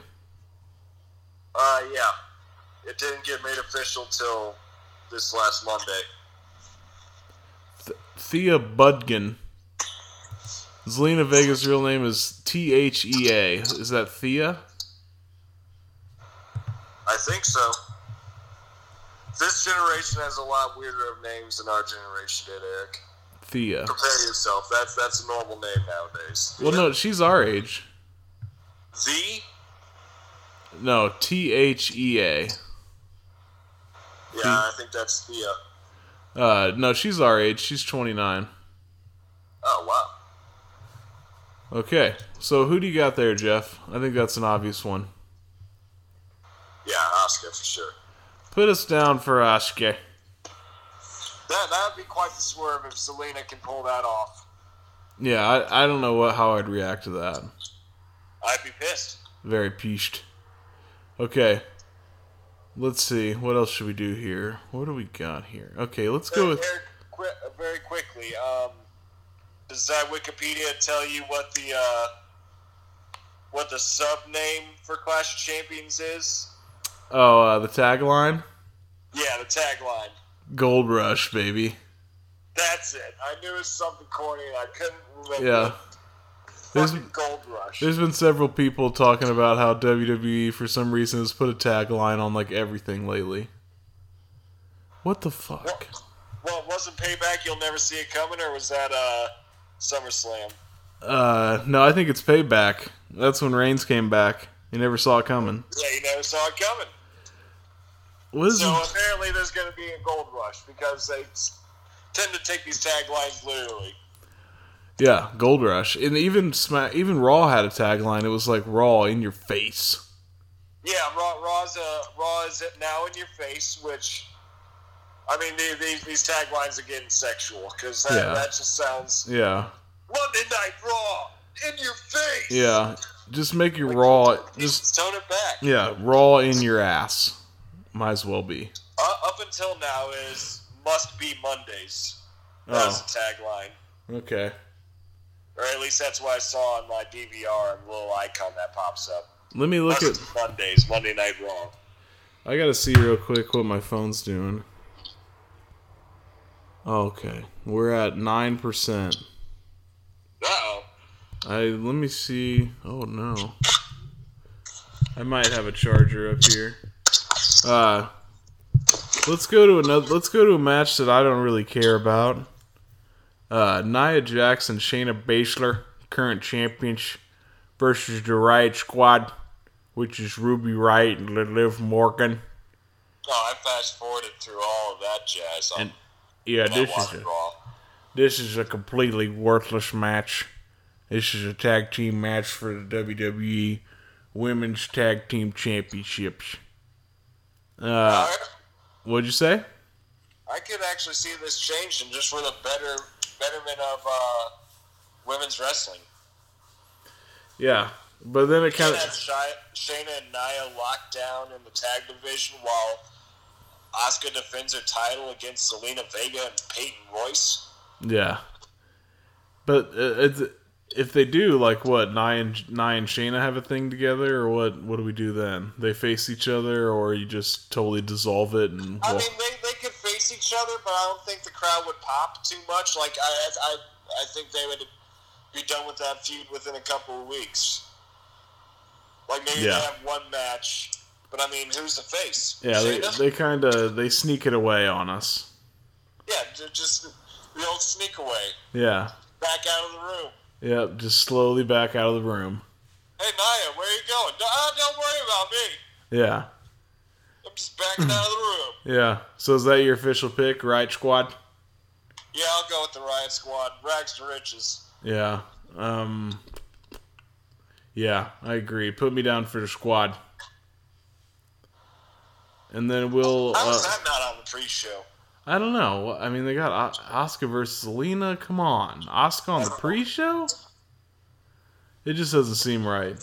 Uh, yeah. It didn't get made official till this last Monday. Thea Budgen. Zelina Vega's real name is T H E A. Is that Thea? I think so. This generation has a lot weirder of names than our generation did, Eric. Thea. Prepare yourself. That's that's a normal name nowadays. Well, no, she's our age. Z. No, T H E A. yeah, I think that's the. Uh, no, she's our age. She's 29. oh wow. Okay, so who do you got there, Jeff? I think that's an obvious one. Yeah, Oscar for sure. Put us down for Asuka. That that would be quite the swerve if Zelina can pull that off. Yeah, I, I don't know what how I'd react to that. I'd be pissed. Very peached. Okay. Let's see. What else should we do here? What do we got here? Okay, let's go with. Uh, very quickly. Um, does that Wikipedia tell you what the uh, what the sub name for Clash of Champions is? Oh, uh, the tagline? Yeah, the tagline. Gold Rush, baby. That's it. I knew it was something corny and I couldn't remember. Yeah. There's, Gold Rush. there's been several people talking about how WWE, for some reason, has put a tagline on like everything lately. What the fuck? Well, wasn't Payback You'll Never See It Coming, or was that uh, SummerSlam? Uh, no, I think it's Payback. That's when Reigns came back. You never saw it coming. Yeah, you never saw it coming. What is So apparently there's going to be a Gold Rush because they tend to take these taglines literally. Yeah, Gold Rush, and even Smack, even Raw had a tagline. It was like Raw in your face. Yeah, Raw, Raw's uh, Raw is now in your face, which I mean the, these these taglines are getting sexual because that, Yeah. that just sounds Yeah, Monday Night Raw in your face. yeah. Just make your Raw, just tone it back. yeah, Raw in your ass. Might as well be. Uh, up until now is must be Mondays. That's the tagline, Okay. or at least that's what I saw on my DVR and little icon that pops up. Let me look Must at. Mondays, Monday Night Raw. I gotta see real quick what my phone's doing. Okay, we're at nine percent. Oh. I let me see. Oh no. I might have a charger up here. Uh let's go to another let's go to a match that I don't really care about. Uh Nia Jackson, Shayna Baszler, current champions versus the Riott Squad, which is Ruby Riott and Liv Morgan. Oh, I fast forwarded through all of that jazz. On And yeah, this is a, This is a completely worthless match. This is a tag team match for the WWE Women's Tag Team Championships. Uh, what'd you say? I could actually see this changing just for the better betterment of uh, women's wrestling. Yeah. But then it kind of Shayna and Nia locked down in the tag division while Asuka defends her title against Zelina Vega and Peyton Royce. yeah. But uh, it's, if they do, like what Nia and Nia and Shayna have a thing together, or what? What do we do then? They face each other, or you just totally dissolve it and? I mean, they, they could face each other, but I don't think the crowd would pop too much. Like, I, I, I think they would be done with that feud within a couple of weeks. Like, maybe Yeah. they have one match, but I mean, who's the face? yeah, they Shayna? they kind of they sneak it away on us. yeah, ju- just the old sneak away, Yeah. back out of the room. Yep. Just slowly back out of the room. Hey, Nia, where you going? Uh, don't worry about me. Yeah. I'm just backing out of the room. Yeah. So is that your official pick, right, squad? Yeah, I'll go with the Riott Squad. Rags to riches. Yeah. Um. Yeah, I agree. Put me down for the squad. And then we'll. How is Uh, that not on the pre-show? I don't know. I mean, they got Oscar versus Zelina. Come on, Oscar on the pre-show. It just doesn't seem right.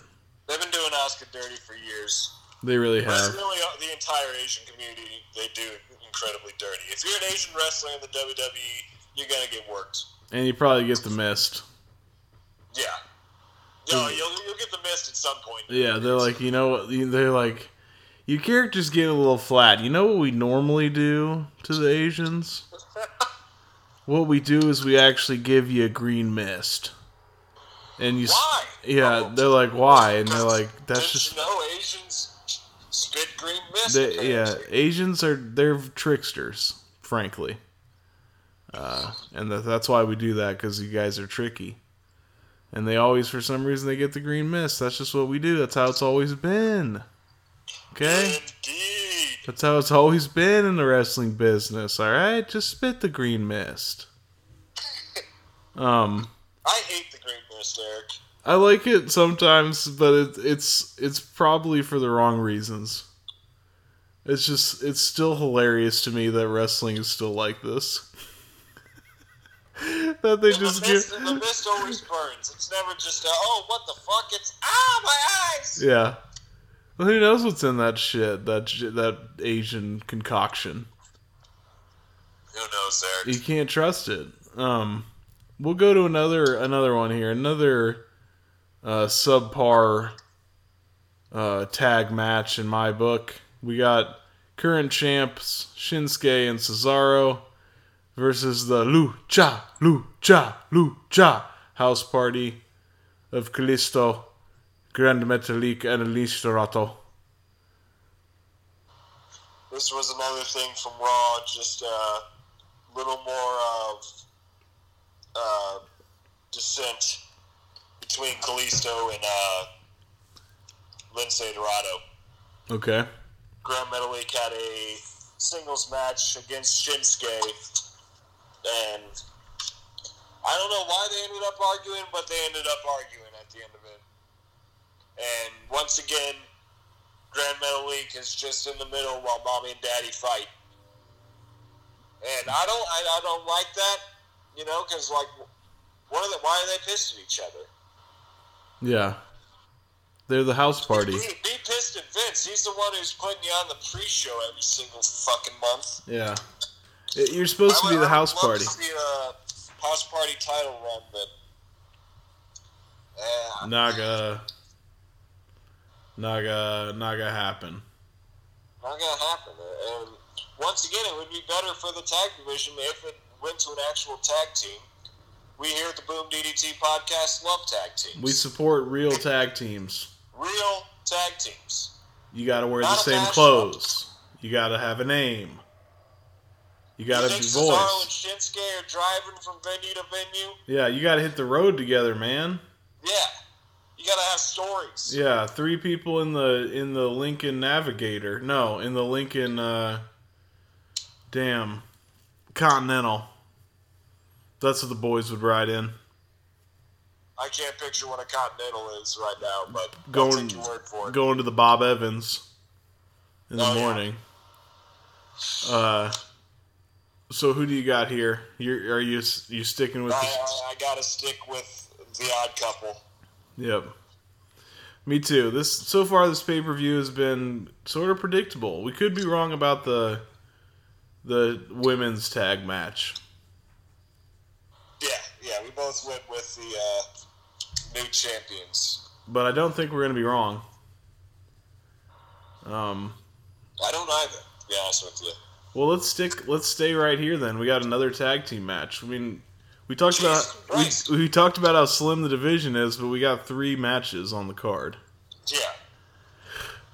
They've been doing Oscar dirty for years. They really have. really uh, the entire Asian community. They do incredibly dirty. If you're an Asian wrestler in the WWE, you're gonna get worked. And you probably get the mist. Yeah. No, you'll, you'll get the mist at some point. Yeah, they're like, you know what? They're like, your character's getting a little flat. You know what we normally do to the Asians? What we do is we actually give you a green mist. And you, Why? yeah, Oh. they're like, why? And they're like, that's just, you know Asians spit green mist? they, yeah, Asians are they're tricksters, frankly. Uh, and that, that's why we do that because you guys are tricky. And they always, for some reason, they get the green mist. That's just what we do. That's how it's always been. Okay. Indeed. That's how it's always been in the wrestling business, alright? Just spit the green mist. Um I hate the green mist, Eric. I like it sometimes, but it, it's it's probably for the wrong reasons. It's just it's still hilarious to me that wrestling is still like this. that they And just the, mist, get the mist always burns. It's never just, a, oh, what the fuck? It's, ah, my eyes! Yeah. Well, who knows what's in that shit, that that Asian concoction. Who knows, Eric? you can't trust it. Um, we'll go to another another one here. Another uh, subpar uh, tag match in my book. We got current champs Shinsuke and Cesaro versus the Lucha Lucha Lucha House Party of Kalisto, Grand Metalik, and Lince Dorado. This was another thing from Raw, just a uh, little more of uh, dissent between Kalisto and uh, Lince Dorado. Okay. Grand Metalik had a singles match against Shinsuke, and I don't know why they ended up arguing, but they ended up arguing at the end of it. And once again, Grand Metalik is just in the middle while mommy and daddy fight. And I don't, I, I don't like that, you know, because like, what are they, why are they pissed at each other? Yeah. They're the house party. Be, be pissed at Vince. He's the one who's putting you on the pre-show every single fucking month. Yeah. You're supposed to I be would- the house love party. To see a house party title run, but uh, Naga. Naga. Naga happen. not gonna happen. And once again, it would be better for the tag division if it went to an actual tag team. We here at the Boom DDT podcast love tag teams. We support real tag teams. real tag teams. You gotta wear the Not a same clothes. You gotta have a name. You gotta you be Cesaro and. Shinsuke are driving from venue to venue? Yeah, you gotta hit the road together, man. Yeah, gotta have stories. Yeah, three people in the in the Lincoln Navigator. No, in the Lincoln. uh Damn, Continental. That's what the boys would ride in. I can't picture what a Continental is right now, but Going- take your word for it. Going to the Bob Evans in the Oh, yeah. morning. Uh, so who do you got here? You're are you you sticking with? I, I, I gotta stick with the odd couple. yep. Me too. This so far this pay per view has been sort of predictable. We could be wrong about the the women's tag match. Yeah, yeah, we both went with the uh, new champions. But I don't think we're gonna be wrong. Um I don't either, to be honest with you. well let's stick let's stay right here then. We got another tag team match. I mean we talked Jesus about we, we talked about how slim the division is, but we got three matches on the card. Yeah.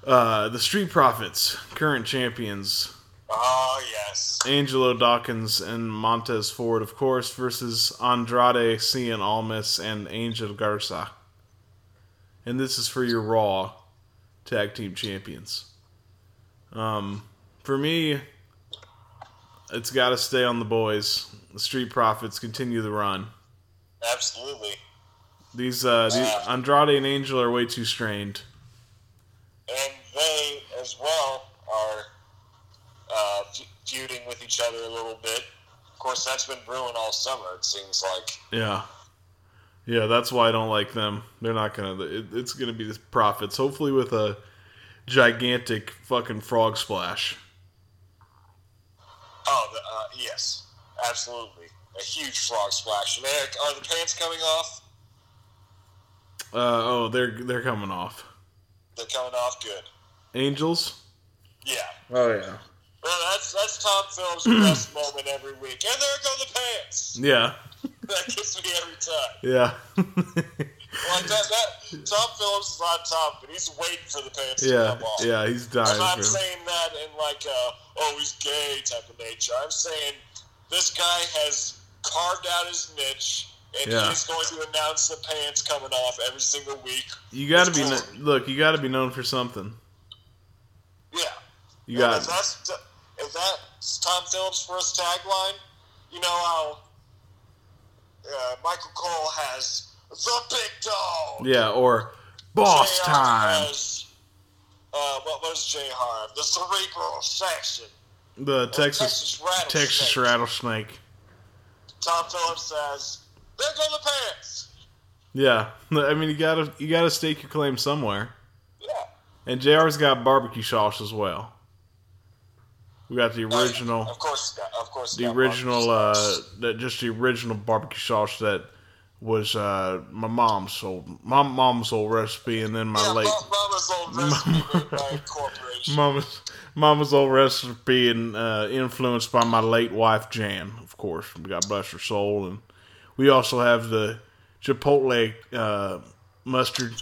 Uh, the Street Profits, current champions, Oh, yes. Angelo Dawkins and Montez Ford, of course, versus Andrade, Cien Almas, and Angel Garza. And this is for your Raw Tag Team Champions. Um, for me, it's got to stay on the boys. The Street Profits continue the run. Absolutely. These, uh, these Andrade and Angel are way too strained. And they, as well, are uh, feuding with each other a little bit. Of course, that's been brewing all summer, it seems like. Yeah. Yeah, that's why I don't like them. They're not gonna. It, it's gonna be the profits. Hopefully, with a gigantic fucking frog splash. Oh, the, uh, yes. Absolutely. A huge frog splash. And Eric, are the pants coming off? Uh, oh, they're they're coming off. They're coming off good. Angels. Yeah. Oh yeah. Well, that's that's Tom Phillips' best moment every week. And there go the pants. Yeah. That gets me every time. Yeah. Like that, that Tom Phillips is on top, but he's waiting for the pants to yeah. come off. Yeah. He's dying. I'm not For saying that in like a oh he's gay type of nature. I'm saying this guy has carved out his niche, and Yeah. he's going to announce the pants coming off every single week. you got to be kno- look. You got to be known for something. Yeah, You got. if that's if that's Tom Phillips' first tagline, you know how uh, Michael Cole has the big dog. Yeah. Or boss JR time. Has, uh, what was J Harv? The cerebral section. The Texas Texas rattlesnake. Texas rattlesnake. Tom Phillips says, "There go the pants." Yeah. I mean, you gotta you gotta stake your claim somewhere. Yeah. And JR's got barbecue sauce as well. We got the original, Of course, of course. the original, uh, that just the original barbecue sauce that was uh, my mom's old, my mom's old recipe, and then my yeah, late Ma- Mama's old recipe made by corporation. mama's mama's old recipe, and uh, influenced by my late wife Jan, of course. God bless her soul, and we also have the chipotle uh, mustard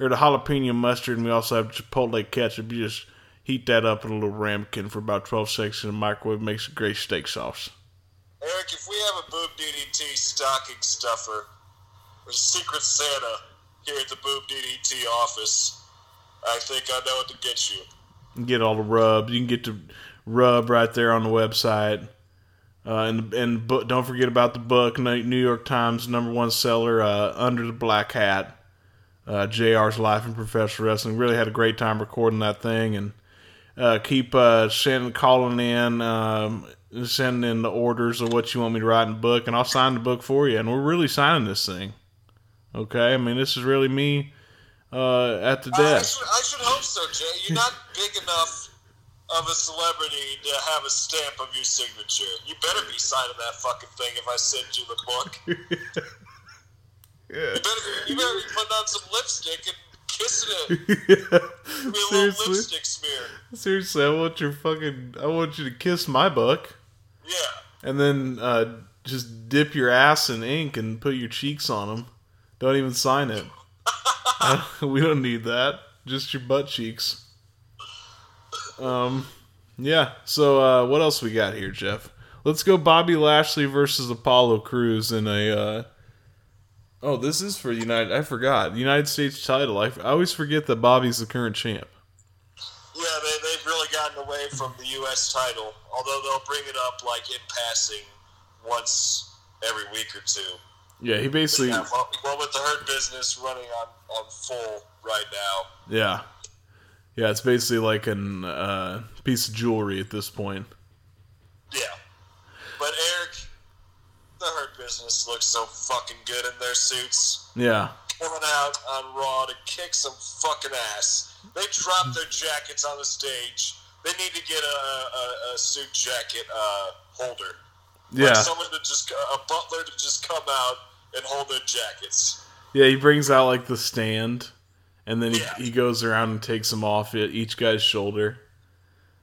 or the jalapeno mustard, and we also have chipotle ketchup. You just heat that up in a little ramekin for about 12 seconds in the microwave. Makes a great steak sauce. Eric, if we have a boob DDT stocking stuffer or Secret Santa here at the boob DDT office, I think I know what to get you. Get all the rubs. You can get the rub right there on the website. Uh, and and don't forget about the book, New New York Times number one seller, uh, Under the Black Hat. Uh, JR's Life in Professional Wrestling. Really had a great time recording that thing, and uh, keep uh, sending, calling in, um, sending in the orders of what you want me to write in the book, and I'll sign the book for you. And we're really signing this thing. Okay, I mean this is really me uh, at the I, I, desk. should, I should hope so, Jay. You're not big enough of a celebrity to have a stamp of your signature. You better be signing that fucking thing if I send you the book. Yeah. You better, you better be putting on some lipstick and kissing it. Little Seriously, lipstick smear. seriously, I want your fucking, I want you to kiss my book, Yeah. and then uh, just dip your ass in ink and put your cheeks on them. Don't even sign it. Uh, we don't need that. Just your butt cheeks. Um, yeah. So uh, what else we got here, Jeff? Let's go Bobby Lashley versus Apollo Crews in a. Uh, oh, this is for United. I forgot United States title. I, I always forget that Bobby's the current champ. Yeah, they, they've really gotten away from the U.S. title, although they'll bring it up like in passing once every week or two. Yeah, he basically. Yeah, well, well, with the Hurt Business running on, on full right now. Yeah. Yeah, it's basically like a uh, piece of jewelry at this point. Yeah. But Eric, the Hurt Business looks so fucking good in their suits. Yeah. coming out on Raw to kick some fucking ass. They dropped their jackets on the stage. They need to get a, a, a suit jacket uh, holder. Yeah, Like someone to just a butler to just come out and hold their jackets. yeah. He brings out like the stand, and then he, Yeah. he goes around and takes them off each guy's shoulder.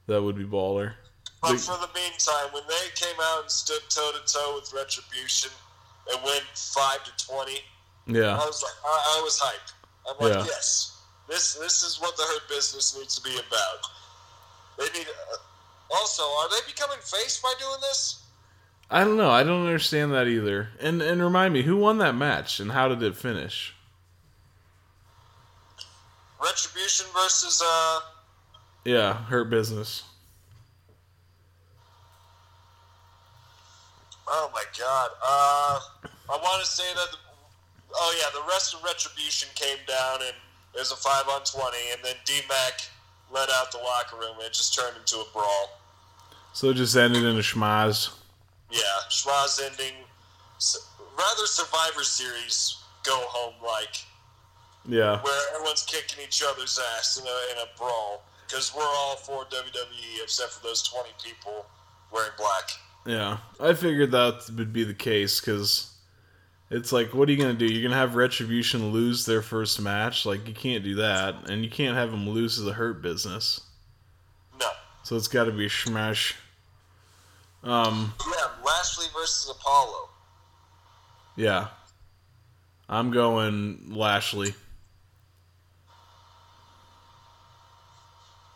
That would be baller. But Like- for the meantime, when they came out and stood toe to toe with Retribution and went five to twenty, Yeah, I was like, I, I was hyped. I'm like, Yeah. yes, this this is what the hurt business needs to be about. They need. Uh, also, are they becoming face by doing this? I don't know. I don't understand that either. And and remind me, who won that match and how did it finish? Retribution versus uh, Yeah, Hurt Business. oh my god. Uh, I want to say that. The, oh yeah, the rest of Retribution came down and it was a five on twenty, and then D Mac let out the locker room and it just turned into a brawl. So it just ended in a schmaz. Yeah, Schmaz ending. Rather Survivor Series go home like. Yeah, where everyone's kicking each other's ass in a, in a brawl because we're all for WWE except for those 20 people wearing black. yeah. I figured that would be the case because it's like, what are you gonna do? You're gonna have Retribution lose their first match? Like you can't do that, and you can't have them lose as a Hurt Business. No. So it's got to be a smash. Um, Yeah, Lashley versus Apollo. yeah. I'm going Lashley.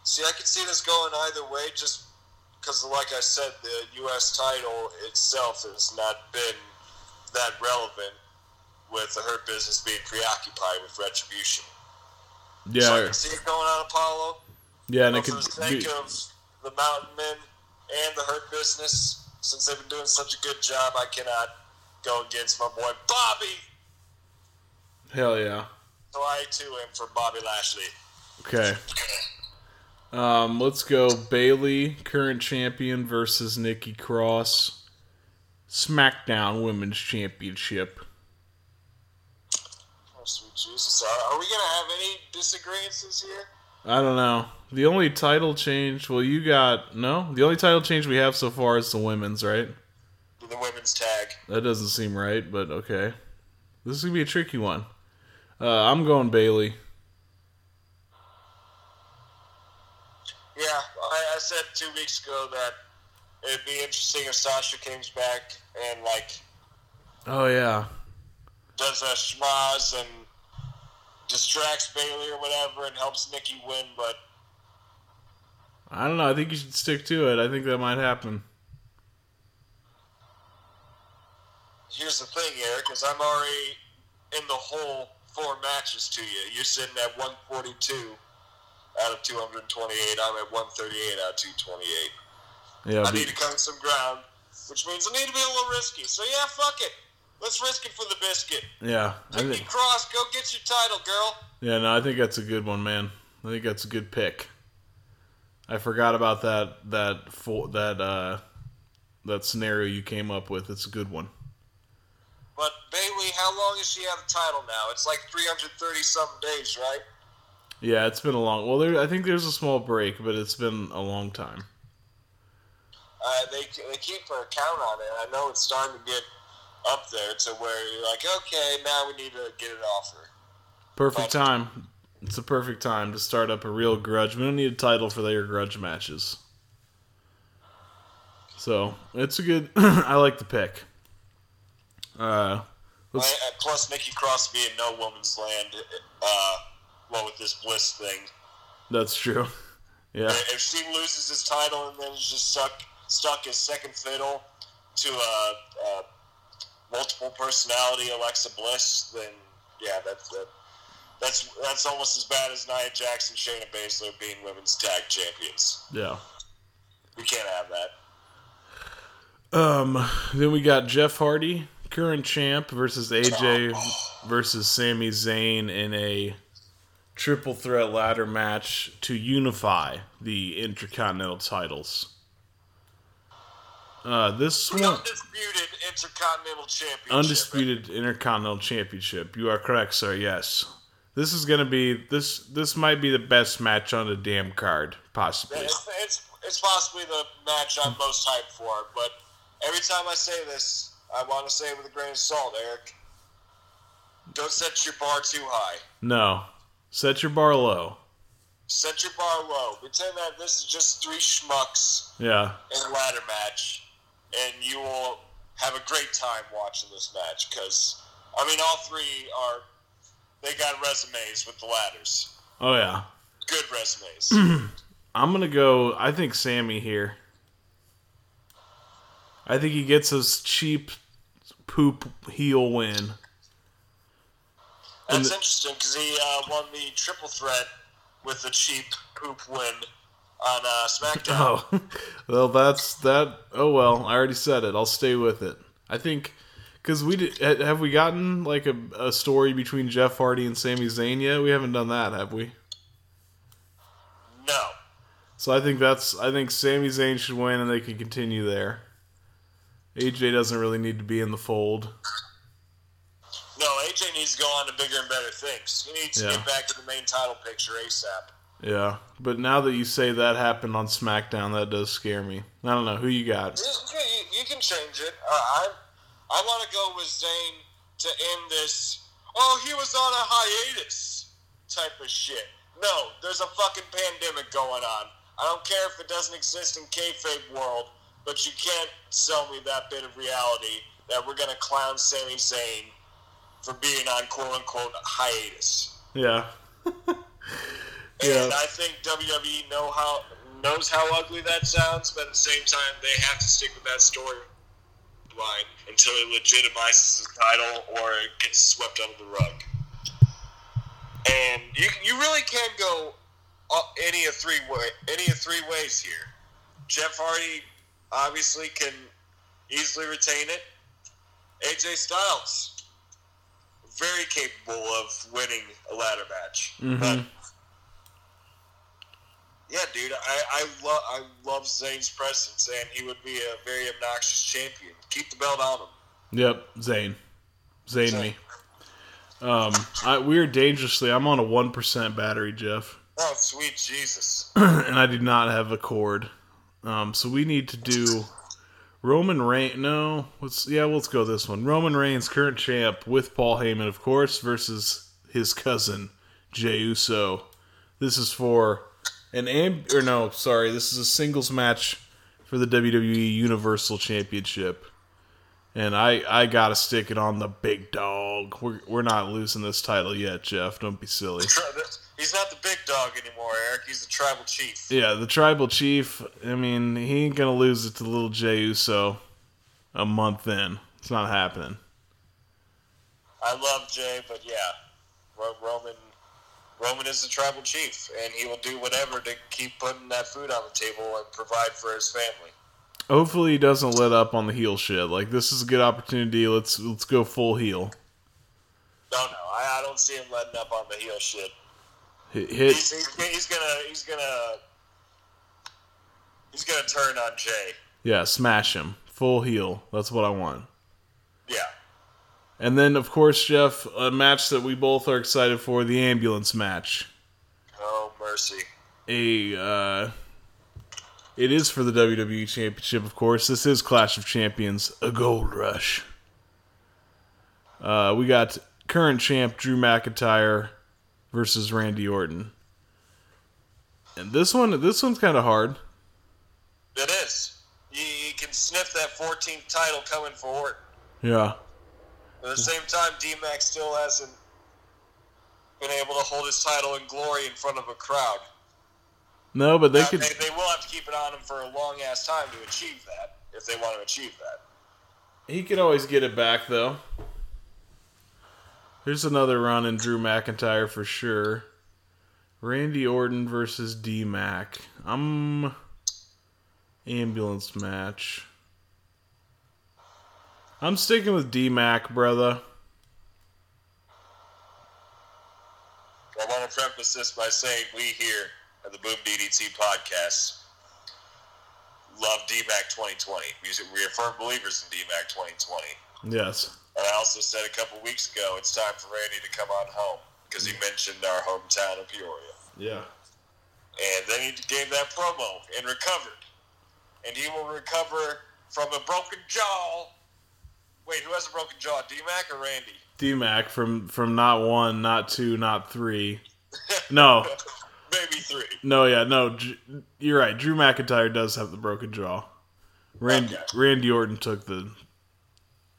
See, I could see this going either way just because, like I said, the U.S. title itself has not been that relevant with the Hurt Business being preoccupied with Retribution. Yeah. So I could see it going on Apollo. yeah, and But it for could the sake be, of the Mountain Men and the Hurt Business, since they've been doing such a good job, I cannot go against my boy Bobby. hell yeah. So I too am for Bobby Lashley. Okay. Um, let's go Bayley, current champion, versus Nikki Cross, SmackDown Women's Championship. Oh, sweet Jesus. Are, are we going to have any disagreements here? I don't know. The only title change, well, you got no. The only title change we have so far is the women's, right? The women's tag. That doesn't seem right, but okay. This is gonna be a tricky one. Uh, I'm going Bayley. Yeah, I, I said two weeks ago that it'd be interesting if Sasha comes back and, like, Oh yeah, does a schmaz and distracts Bayley or whatever and helps Nikki win, but I don't know. I think you should stick to it. I think that might happen. here's the thing, Eric, is I'm already in the whole four matches to you. You're sitting at 142 out of 228. I'm at 138 out of 228. Yeah, I need to cover some ground, which means I need to be a little risky. So yeah, fuck it. Let's risk it for the biscuit. yeah. I Nikki think, Cross, go get your title, girl. yeah, no, I think that's a good one, man. I think that's a good pick. I forgot about that that that uh that scenario you came up with. It's a good one. But Bayley, how long has she had the title now? It's like 330 something days, right? Yeah, it's been a long. Well, there. I think there's a small break, but it's been a long time. Uh, they they keep a count on it. I know it's starting to get up there to where you're like, okay, now we need to get it off her. Perfect time. It's a perfect time to start up a real grudge. We don't need a title for their grudge matches. So it's a good. I like the pick. Uh, I- plus, Nikki Cross being no woman's land, uh, well, with this Bliss thing. that's true. Yeah, If she loses this title and then is just stuck stuck as second fiddle to a, a multiple personality Alexa Bliss, then yeah, that's that, that's that's almost as bad as Nia Jax and Shayna Baszler being women's tag champions. yeah. We can't have that. Um, then we got Jeff Hardy, current champ, versus AJ versus Sami Zayn in a triple threat ladder match to unify the Intercontinental titles. Uh, this The one, undisputed Intercontinental Championship. undisputed Intercontinental Championship. You are correct, sir. Yes, this is gonna be this. This might be the best match on the damn card, possibly. It's, it's, it's possibly the match I'm most hyped for, but every time I say this, I want to say it with a grain of salt, Eric. Don't set your bar too high. No, set your bar low. Set your bar low. Pretend that this is just three schmucks Yeah, in a ladder match, and you will have a great time watching this match. Because I mean, all three are they got resumes with the ladders. oh yeah. Good resumes. I'm gonna go. I think Sami here. I think he gets his cheap poop heel win. That's the- interesting because he uh, won the triple threat with the cheap poop win on uh, SmackDown. Oh, well, that's that. Oh well, I already said it. I'll stay with it. I think because we did, have we gotten like a, a story between Jeff Hardy and Sami Zayn yet? We haven't done that, have we? No, So I think that's. I think Sami Zayn should win, and they can continue there. AJ doesn't really need to be in the fold. no, AJ needs to go on to bigger and better things. He needs to get back to the main title picture ASAP. Yeah, but now that you say that happened on SmackDown, that does scare me. I don't know who you got. You, you- you can change it. Uh, I I want to go with Zayn to end this. Oh, he was on a hiatus type of shit. No, there's a fucking pandemic going on. I don't care if it doesn't exist in kayfabe world, but you can't sell me that bit of reality that we're gonna clown Sami Zayn for being on quote unquote hiatus. Yeah, And I think WWE know how knows how ugly that sounds, but at the same time, they have to stick with that until it legitimizes the title or it gets swept under the rug. And you you really can go any of three way any of three ways here. Jeff Hardy obviously can easily retain it. AJ Styles very capable of winning a ladder match, mm-hmm. but yeah, dude, I I love I love Zayn's presence, and he would be a very obnoxious champion. Keep the belt on him. yep, Zayn, Zayn Zayn. me. Um, I, we're dangerously. I'm on a one percent battery, Jeff, Oh, sweet Jesus! and I do not have a cord. Um, so we need to do Roman Reigns. No, let's yeah, let's go this one. Roman Reigns, current champ, with Paul Heyman, of course, versus his cousin Jey Uso. This is for an amb or no, sorry, this is a singles match for the WWE Universal Championship. And I, I gotta stick it on the big dog. We're, we're not losing this title yet, Jeff. Don't be silly. He's not the big dog anymore, Eric. He's the tribal chief. Yeah, the tribal chief. I mean, he ain't gonna lose it to little Jey Uso a month in. It's not happening. I love Jey, but yeah, Roman Roman is the tribal chief, and he will do whatever to keep putting that food on the table and provide for his family. Hopefully, he doesn't let up on the heel shit. Like this is a good opportunity. Let's let's go full heel. No, no, I, I don't see him letting up on the heel shit. Hit, hit He's, he's, he's gonna he's gonna he's gonna turn on Jey. yeah, smash him. Full heel. That's what I want. Yeah. And then, of course, Jeff, a match that we both are excited for: the ambulance match. Oh mercy. a uh, it is for the WWE Championship, of course. This is Clash of Champions, a gold rush. Uh, we got current champ Drew McIntyre versus Randy Orton, and this one, this one's kind of hard. It is. You, you can sniff that 14th title coming for Orton. Yeah, At the same time, D-Mac still hasn't been able to hold his title in glory in front of a crowd. no, but they Now, could. they, they will have to keep it on him for a long ass time to achieve that, if they want to achieve that. He could always get it back, though. Here's another run in Drew McIntyre for sure. Randy Orton versus D Mac. I'm um, ambulance match. I'm sticking with D Mac, brother. I want to preface this by saying we here at the Boom DDT podcast love DMAC 2020. We, we are firm believers in DMAC 2020. Yes. And I also said a couple weeks ago, it's time for Randy to come on home because he mentioned our hometown of Peoria. Yeah. And then he gave that promo and recovered. And he will recover from a broken jaw. Wait, who has a broken jaw, DMAC or Randy? D-Mac from from not one, not two, not three. No, Maybe three. no, yeah, no. You're right. Drew McIntyre does have the broken jaw. Randy Okay. Randy Orton took the.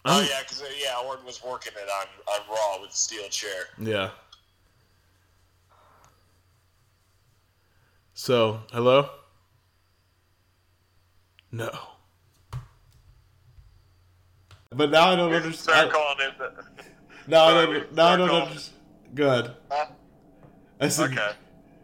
Oh, hmm? yeah, because uh, yeah, Orton was working it on, on Raw with the steel chair. Yeah. So, hello? No. But now I don't Start understand. calling it. Now I don't. Now I don't understand. Good. Huh? I said. Okay.